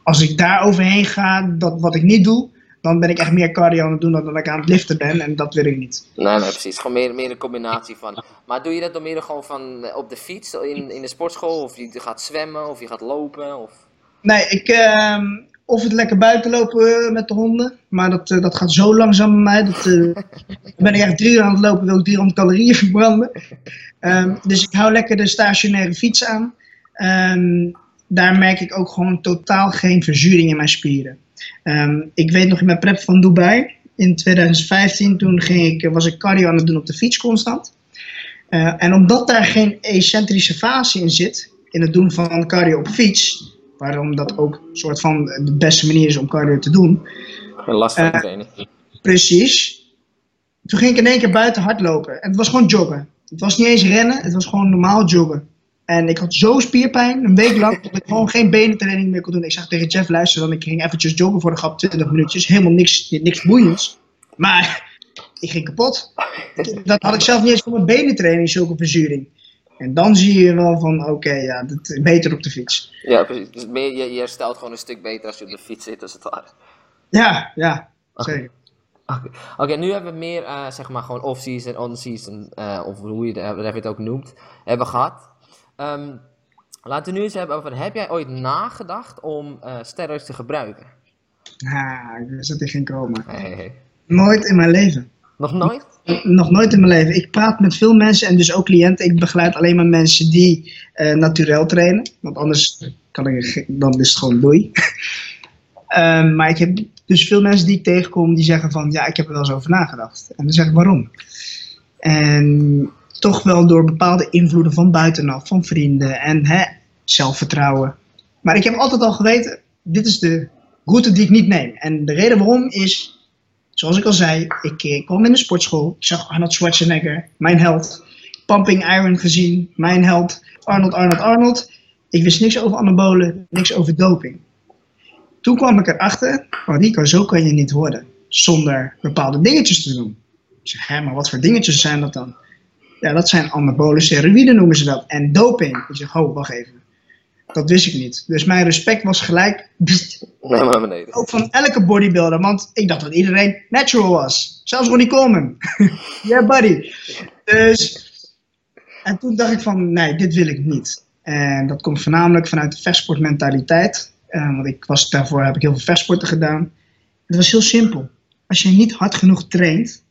als ik daar overheen ga, dat wat ik niet doe, dan ben ik echt meer cardio aan het doen dan dat ik aan het liften ben. En dat wil ik niet. Nee, nee precies. Gewoon meer, meer een combinatie van. Maar doe je dat dan meer gewoon van op de fiets in, in de sportschool? Of je gaat zwemmen of je gaat lopen? Of... Nee, ik, uh, of het lekker buiten lopen met de honden. Maar dat, uh, dat gaat zo langzaam bij mij. Dat, uh, ben ik echt drie uur aan het lopen, wil ik 300 calorieën verbranden. Um, dus ik hou lekker de stationaire fiets aan. Um, daar merk ik ook gewoon totaal geen verzuring in mijn spieren. Um, ik weet nog in mijn prep van Dubai, in 2015, toen ging ik, was ik cardio aan het doen op de fiets constant. En omdat daar geen excentrische fase in zit, in het doen van cardio op fiets, waarom dat ook een soort van de beste manier is om cardio te doen. Last van uh, trainen. Precies. Toen ging ik in één keer buiten hardlopen. En het was gewoon joggen. Het was niet eens rennen, het was gewoon normaal joggen. En ik had zo spierpijn, een week lang, dat ik gewoon geen benentraining meer kon doen. Ik zag tegen Jeff luisteren, dan ik ging eventjes joggen voor de grap, 20 minuutjes. Helemaal niks, niks boeiends. Maar ik ging kapot. Dat had ik zelf niet eens voor mijn benentraining, zulke verzuring. En dan zie je wel van, oké, ja, dat, beter op de fiets. Ja, precies. Dus meer, je, je herstelt gewoon een stuk beter als je op de fiets zit, als het ware. Ja, ja, zeker. Oké, nu hebben we meer, uh, zeg maar, gewoon off-season, on-season, uh, of hoe je, het, het ook noemt, hebben gehad. Um, laten we nu eens hebben over, heb jij ooit nagedacht om uh, steroids te gebruiken? Ja, ik wist dat geen komen. Nooit in mijn leven. Nog nooit? Nog nooit in mijn leven. Ik praat met veel mensen en dus ook cliënten. Ik begeleid alleen maar mensen die uh, naturel trainen. Want anders kan ik, dan is het gewoon doei. um, maar ik heb dus veel mensen die ik tegenkom die zeggen van ja, ik heb er wel eens over nagedacht. En dan zeg ik waarom. En toch wel door bepaalde invloeden van buitenaf, van vrienden en hè, zelfvertrouwen. Maar ik heb altijd al geweten, dit is de route die ik niet neem. En de reden waarom is, zoals ik al zei, ik, ik kwam in de sportschool, ik zag Arnold Schwarzenegger, mijn held. Pumping Iron gezien, mijn held, Arnold, Arnold, Arnold. Ik wist niks over anabolen, niks over doping. Toen kwam ik erachter, oh Rico, zo kan je niet worden. Zonder bepaalde dingetjes te doen. Ik zeg, hé, maar wat voor dingetjes zijn dat dan? Ja, dat zijn anabolen steroïden noemen ze dat. En doping. Ik zeg, oh, wacht even. Dat wist ik niet. Dus mijn respect was gelijk. Nee, maar beneden. Ook van elke bodybuilder. Want ik dacht dat iedereen natural was. Zelfs Ronnie Coleman. yeah, buddy. Dus. En toen dacht ik van, nee, dit wil ik niet. En dat komt voornamelijk vanuit de vechtsportmentaliteit. Uh, want ik was, daarvoor heb ik heel veel vechtsporten gedaan. Het was heel simpel. Als je niet hard genoeg traint,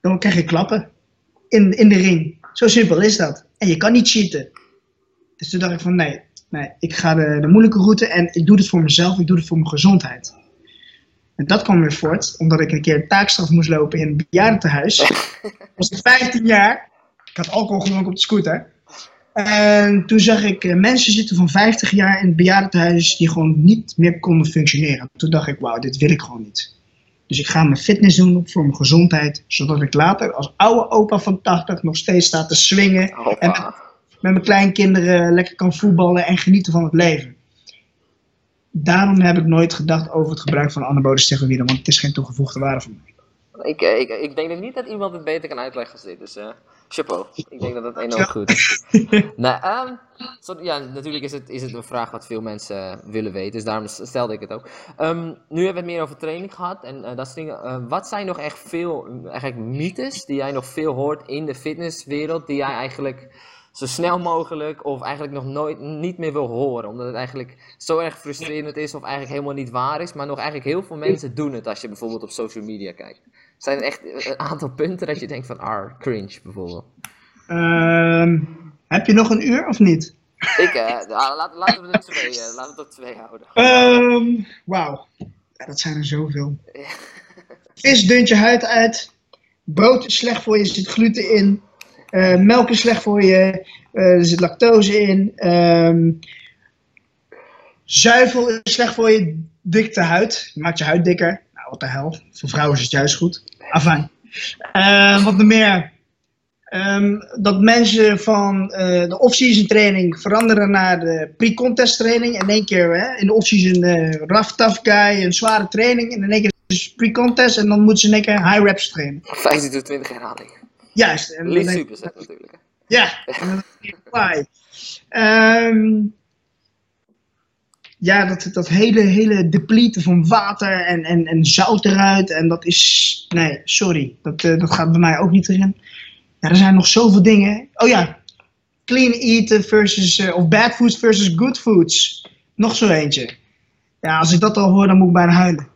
dan krijg je klappen in, in de ring. Zo simpel is dat. En je kan niet cheaten. Dus toen dacht ik van nee, nee ik ga de, de moeilijke route en ik doe het voor mezelf, ik doe het voor mijn gezondheid. En dat kwam weer voort, omdat ik een keer taakstraf moest lopen in een bejaardentehuis. was ik 15 jaar. Ik had alcohol gedronken op de scooter. En toen zag ik eh, mensen zitten van 50 jaar in het bejaardentehuis die gewoon niet meer konden functioneren. Toen dacht ik, wauw, dit wil ik gewoon niet. Dus ik ga mijn fitness doen voor mijn gezondheid, zodat ik later als oude opa van 80 nog steeds sta te swingen. En met, met, mijn kleinkinderen lekker kan voetballen en genieten van het leven. Daarom heb ik nooit gedacht over het gebruik van anabole steroïden, want het is geen toegevoegde waarde voor mij. Ik, eh, ik, ik denk niet dat iemand het beter kan uitleggen als dit. Dus uh, chapeau. Ik denk dat het enorm goed is. nou, um, ja, natuurlijk is het, is het een vraag wat veel mensen willen weten. Dus daarom stelde ik het ook. Um, nu hebben we het meer over training gehad. En uh, dat soort dingen. Uh, wat zijn nog echt veel eigenlijk mythes die jij nog veel hoort in de fitnesswereld. Die jij eigenlijk zo snel mogelijk of eigenlijk nog nooit niet meer wil horen. Omdat het eigenlijk zo erg frustrerend is of eigenlijk helemaal niet waar is. Maar nog eigenlijk heel veel mensen doen het als je bijvoorbeeld op social media kijkt. Zijn er echt een aantal punten dat je denkt van, ah, cringe bijvoorbeeld? Um, heb je nog een uur of niet? Ik, uh, laten, laten we het twee, uh, laten we het op twee houden. Um, Wauw, ja, dat zijn er zoveel. Vis dunt je huid uit. Brood is slecht voor je, zit gluten in. Uh, melk is slecht voor je, er zit lactose in. Um, zuivel is slecht voor je, dikte huid. Maakt je huid dikker. Nou, wat de hel. Voor vrouwen is het juist goed. Afijn. Uh, wat meer. Um, dat mensen van uh, de off-season training veranderen naar de pre-contest training. In één keer hè, in de off-season rough, tough guy, een zware training. En in één keer pre-contest en dan moeten ze in één keer high reps trainen. 15 tot 20 herhalingen. Juist. En Lief superset natuurlijk. Ja, en dan denk ik, um, ja, dat, dat hele, hele depleten van water en, en, en zout eruit. En dat is, nee, sorry, dat, uh, dat gaat bij mij ook niet erin. Ja, er zijn nog zoveel dingen. Oh ja, clean eaten versus, uh, of bad foods versus good foods. Nog zo eentje. Ja, als ik dat al hoor, dan moet ik bijna huilen.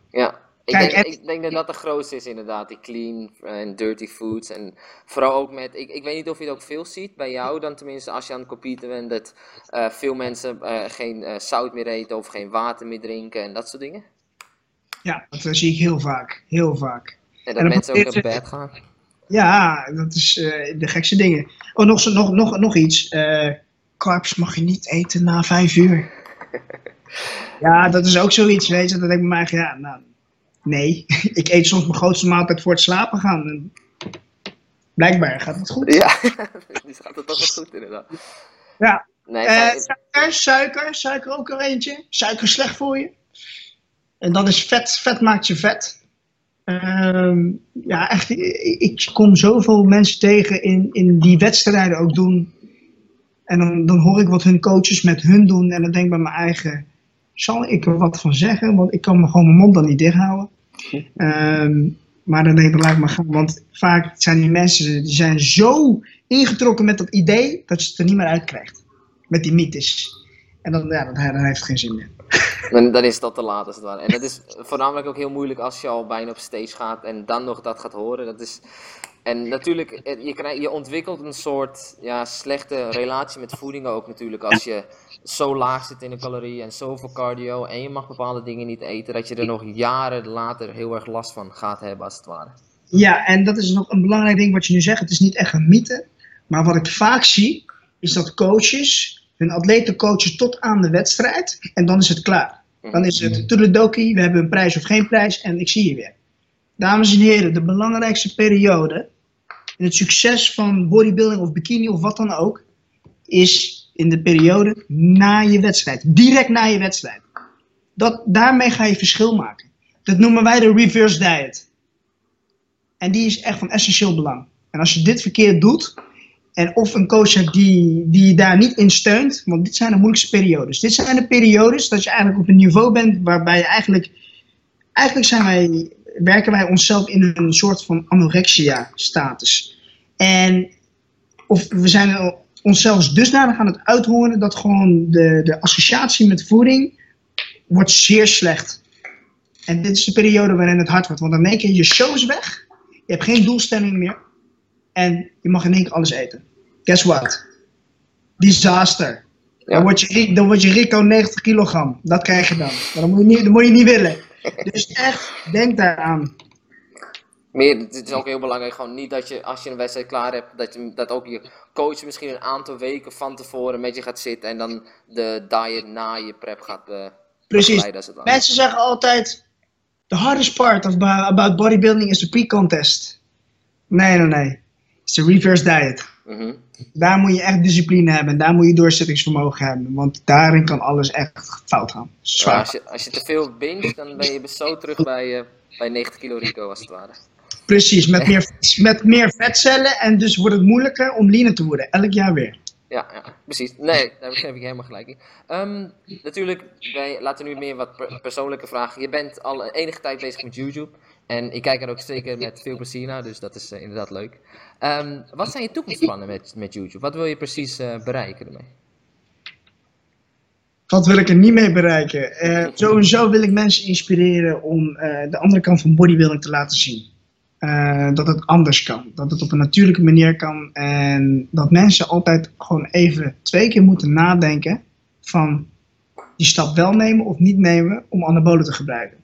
Ik, denk, ik denk dat dat de grootste is inderdaad, die clean en dirty foods. En vooral ook met, ik, ik weet niet of je het ook veel ziet bij jou dan tenminste als je aan het competen bent. Dat uh, veel mensen uh, geen uh, zout meer eten of geen water meer drinken en dat soort dingen. Ja, dat zie ik heel vaak, heel vaak. En dat en mensen ook naar bed gaan. Ja, dat is de gekste dingen. Oh, nog, nog, nog, nog iets. carbs mag je niet eten na vijf uur. ja, dat is ook zoiets, weet je. Dat denk ik bij mij, ja, nou, Nee, ik eet soms mijn grootste maaltijd voor het slapen gaan. blijkbaar gaat het goed. Ja, dus gaat het wel goed inderdaad. Ja. Nee, uh, suiker, suiker, suiker ook al eentje. Suiker is slecht voor je. En dat is vet, vet maakt je vet. Ehm, ja, echt, ik kom zoveel mensen tegen in, in die wedstrijden ook doen. En dan, dan hoor ik wat hun coaches met hun doen. En dan denk ik bij mijn eigen, zal ik er wat van zeggen? Want ik kan me gewoon mijn mond dan niet dicht houden. Ehm, maar dan denk ik, laat ik maar gaan. Want vaak zijn die mensen die zijn zo ingetrokken met dat idee dat je het er niet meer uit krijgt. Met die mythes. En dan, ja, dan heeft het geen zin meer. Dan, dan is dat te laat als het ware. En dat is voornamelijk ook heel moeilijk als je al bijna op stage gaat en dan nog dat gaat horen. Dat is, en natuurlijk, eh, je, krijg, je ontwikkelt een soort ja, slechte relatie met voeding ook natuurlijk. Als je zo laag zit in de calorieën en zoveel cardio en je mag bepaalde dingen niet eten, dat je er nog jaren later heel erg last van gaat hebben als het ware. Ja, en dat is nog een belangrijk ding wat je nu zegt. Het is niet echt een mythe, maar wat ik vaak zie, is dat coaches hun atleten coachen tot aan de wedstrijd en dan is het klaar. Dan is het mhm. toedeledokie, we hebben een prijs of geen prijs en ik zie je weer. Dames en heren, de belangrijkste periode in het succes van bodybuilding of bikini of wat dan ook, is in de periode na je wedstrijd. Direct na je wedstrijd. Dat, daarmee ga je verschil maken. Dat noemen wij de reverse diet. En die is echt van essentieel belang. En als je dit verkeerd doet, en of een coach hebt die, die daar niet in steunt, want dit zijn de moeilijkste periodes. Dit zijn de periodes dat je eigenlijk op een niveau bent waarbij je eigenlijk, eigenlijk zijn wij, werken wij onszelf in een soort van anorexia status. En of we zijn onszelf dusdanig aan het uithoren dat gewoon de, de associatie met voeding wordt zeer slecht. En dit is de periode waarin het hard wordt, want dan denk je, je show is weg, je hebt geen doelstelling meer. En je mag in één keer alles eten. Guess what? Disaster. Dan, word je, dan word je Rico 90 kilogram. Dat krijg je dan. Maar dat moet je niet, dat moet je niet willen. Dus echt, denk daaraan. Meer, het is ook heel belangrijk, gewoon niet dat je, als je een wedstrijd klaar hebt, dat, je, dat ook je coach misschien een aantal weken van tevoren met je gaat zitten en dan de diet na je prep gaat uh, Precies. Mensen zeggen altijd, the hardest part of, about bodybuilding is the pre-contest. Nee, nee, nee. It's the reverse diet. Mhm. Daar moet je echt discipline hebben. Daar moet je doorzettingsvermogen hebben. Want daarin kan alles echt fout gaan. Zwaar. als, je, als je te veel binge, dan ben je zo terug bij, uh, bij 90 kilo Rico als het ware. Precies, met, meer, met meer vetcellen en dus wordt het moeilijker om leaner te worden. Elk jaar weer. Ja, ja, precies. Nee, daar heb ik helemaal gelijk in. Um, natuurlijk, wij laten nu meer wat persoonlijke vragen. Je bent al enige tijd bezig met YouTube. En ik kijk er ook zeker met veel plezier naar, dus dat is uh, inderdaad leuk. Um, wat zijn je toekomstplannen met, met YouTube? Wat wil je precies uh, bereiken ermee? Wat wil ik er niet mee bereiken? Uh, sowieso wil ik mensen inspireren om de andere kant van bodybuilding te laten zien. dat het anders kan. Dat het op een natuurlijke manier kan. En dat mensen altijd gewoon even twee keer moeten nadenken van die stap wel nemen of niet nemen om anabolen te gebruiken.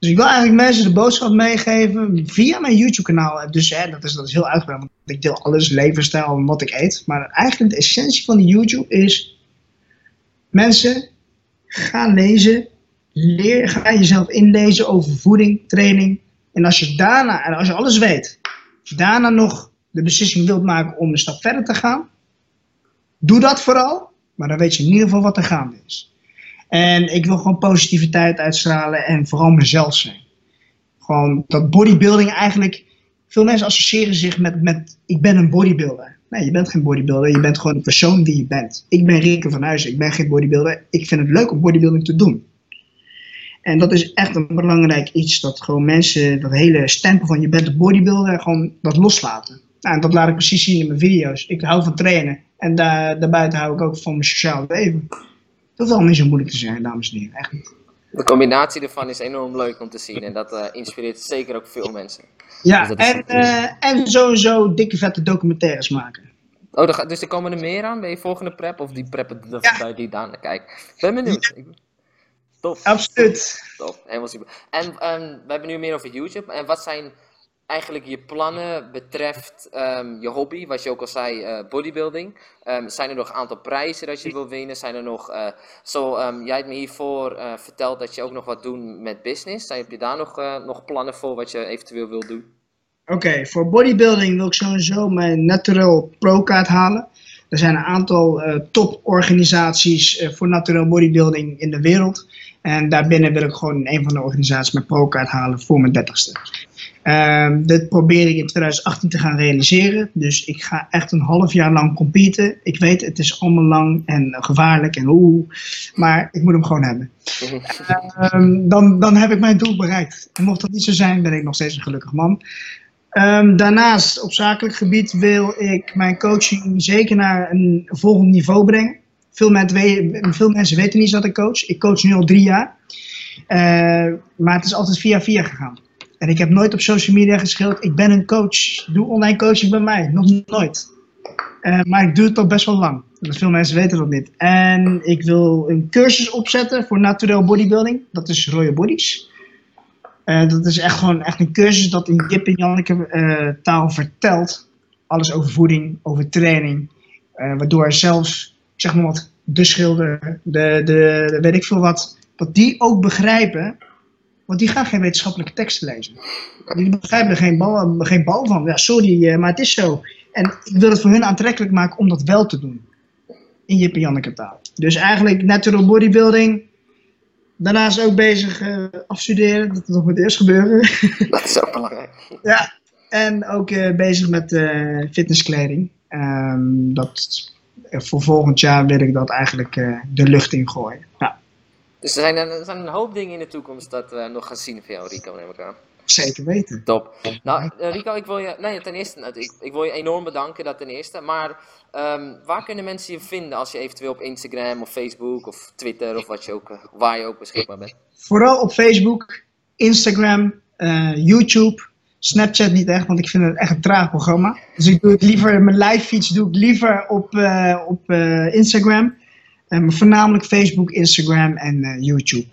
Dus ik wil eigenlijk mensen de boodschap meegeven via mijn YouTube-kanaal. Dus hè, dat, is, dat is heel uitgebreid, want ik deel alles, levensstijl en wat ik eet. Maar eigenlijk de essentie van YouTube is: mensen, ga lezen, leer, ga jezelf inlezen over voeding, training. En als je daarna, en als je alles weet, daarna nog de beslissing wilt maken om een stap verder te gaan, doe dat vooral. Maar dan weet je in ieder geval wat er gaande is. En ik wil gewoon positiviteit uitstralen en vooral mezelf zijn. Gewoon dat bodybuilding eigenlijk. Veel mensen associëren zich met, met ik ben een bodybuilder. Nee, je bent geen bodybuilder. Je bent gewoon de persoon die je bent. Ik ben Rieke van Huizen. Ik ben geen bodybuilder. Ik vind het leuk om bodybuilding te doen. En dat is echt een belangrijk iets. Dat gewoon mensen dat hele stempel van je bent een bodybuilder. Gewoon dat loslaten. Nou, en dat laat ik precies zien in mijn video's. Ik hou van trainen. En daar, daarbuiten hou ik ook van mijn sociaal leven. Dat is al niet zo moeilijk te zijn, dames en heren. Echt niet. De combinatie ervan is enorm leuk om te zien en dat uh, inspireert zeker ook veel mensen. Ja, dus en, uh, en sowieso dikke vette documentaires maken. Oh, dus er komen er meer aan bij je volgende prep of die preppen ja. die dan kijk. Ben benieuwd. Ja. Tof. Absoluut. Tof, helemaal super. En um, we hebben nu meer over YouTube. En wat zijn eigenlijk je plannen betreft um, je hobby, wat je ook al zei, uh, bodybuilding. Um, zijn er nog een aantal prijzen dat je wil winnen? Zijn er nog, uh, zo, um, jij hebt me hiervoor uh, verteld dat je ook nog wat doet met business. Zijn, heb je daar nog, nog plannen voor wat je eventueel wil doen? Oké, okay, voor bodybuilding wil ik sowieso mijn Natural Pro kaart halen. Er zijn een aantal toporganisaties voor naturel bodybuilding in de wereld. En daarbinnen wil ik gewoon een van de organisaties mijn pro-kaart halen voor mijn dertigste. Um, dit probeer ik in 2018 te gaan realiseren. Dus ik ga echt een half jaar lang competen. Ik weet, het is allemaal lang en gevaarlijk en oeh. Maar ik moet hem gewoon hebben. um, dan, dan heb ik mijn doel bereikt. Mocht dat niet zo zijn, ben ik nog steeds een gelukkig man. Um, daarnaast, op zakelijk gebied, wil ik mijn coaching zeker naar een volgend niveau brengen. Veel mensen, weten, niet dat ik coach. Ik coach nu al drie jaar. Maar het is altijd via via gegaan. En ik heb nooit op social media geschreven, ik ben een coach, doe online coaching bij mij. Nog nooit. Uh, maar ik doe het al best wel lang. Veel mensen weten dat niet. En ik wil een cursus opzetten voor Natural Bodybuilding. Dat is Royal Bodies. Uh, dat is echt gewoon echt een cursus dat in Jip en Janneke uh, taal vertelt. Alles over voeding, over training. waardoor zelfs, zeg maar wat, de schilder, de, de, de weet ik veel wat, dat die ook begrijpen want die gaan geen wetenschappelijke teksten lezen. Die begrijpen er geen bal, geen bal van. Ja, sorry, eh, maar het is zo. En ik wil het voor hun aantrekkelijk maken om dat wel te doen. In Jip en Janneke taal. Dus eigenlijk natural bodybuilding. Daarnaast ook bezig uh, afstuderen. Dat nog moet eerst gebeuren. Dat is ook belangrijk. ja. En ook uh, bezig met uh, fitnesskleding. Um, dat, voor volgend jaar wil ik dat eigenlijk de lucht in gooien. Ja. Dus er zijn, een, er zijn een hoop dingen in de toekomst dat we nog gaan zien van jou, Rico, neem ik aan. Zeker weten. Top. Nou, uh, Rico, ik wil je, nee, ten eerste, nou, ik, ik wil je enorm bedanken, dat ten eerste. Maar um, waar kunnen mensen je vinden als je eventueel op Instagram of Facebook of Twitter of wat je ook, waar je ook beschikbaar bent? Vooral op Facebook, Instagram, uh, YouTube. Snapchat niet echt, want ik vind het echt een traag programma. Dus ik doe het liever, mijn live feeds doe ik liever op, op Instagram. Uh, maar voornamelijk Facebook, Instagram en uh, YouTube.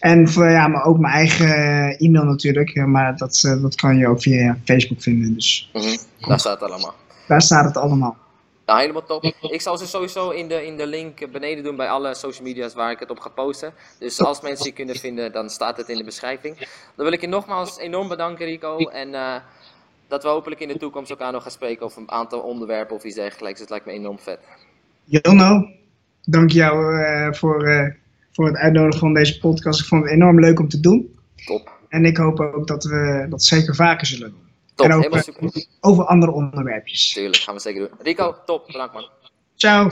En voor, ja, maar ook mijn eigen eh, e-mail natuurlijk. maar dat, dat kan je ook via Facebook vinden. Dus. Mm -hmm. Daar staat het allemaal. Daar staat het allemaal. Nou, helemaal top. Ik zal ze sowieso in de, in de link beneden doen bij alle social media's waar ik het op ga posten. Dus als mensen je kunnen vinden, dan staat het in de beschrijving. Dan wil ik je nogmaals enorm bedanken, Rico. En uh, dat we hopelijk in de toekomst elkaar nog gaan spreken over een aantal onderwerpen of iets dergelijks. Het lijkt me enorm vet. Jono, dank jou uh, voor, uh, voor het uitnodigen van deze podcast. Ik vond het enorm leuk om te doen. Top. En ik hoop ook dat we dat zeker vaker zullen doen. Top, en over, helemaal super. over andere onderwerpjes. Tuurlijk, gaan we zeker doen. Rico, top. Bedankt man. Ciao.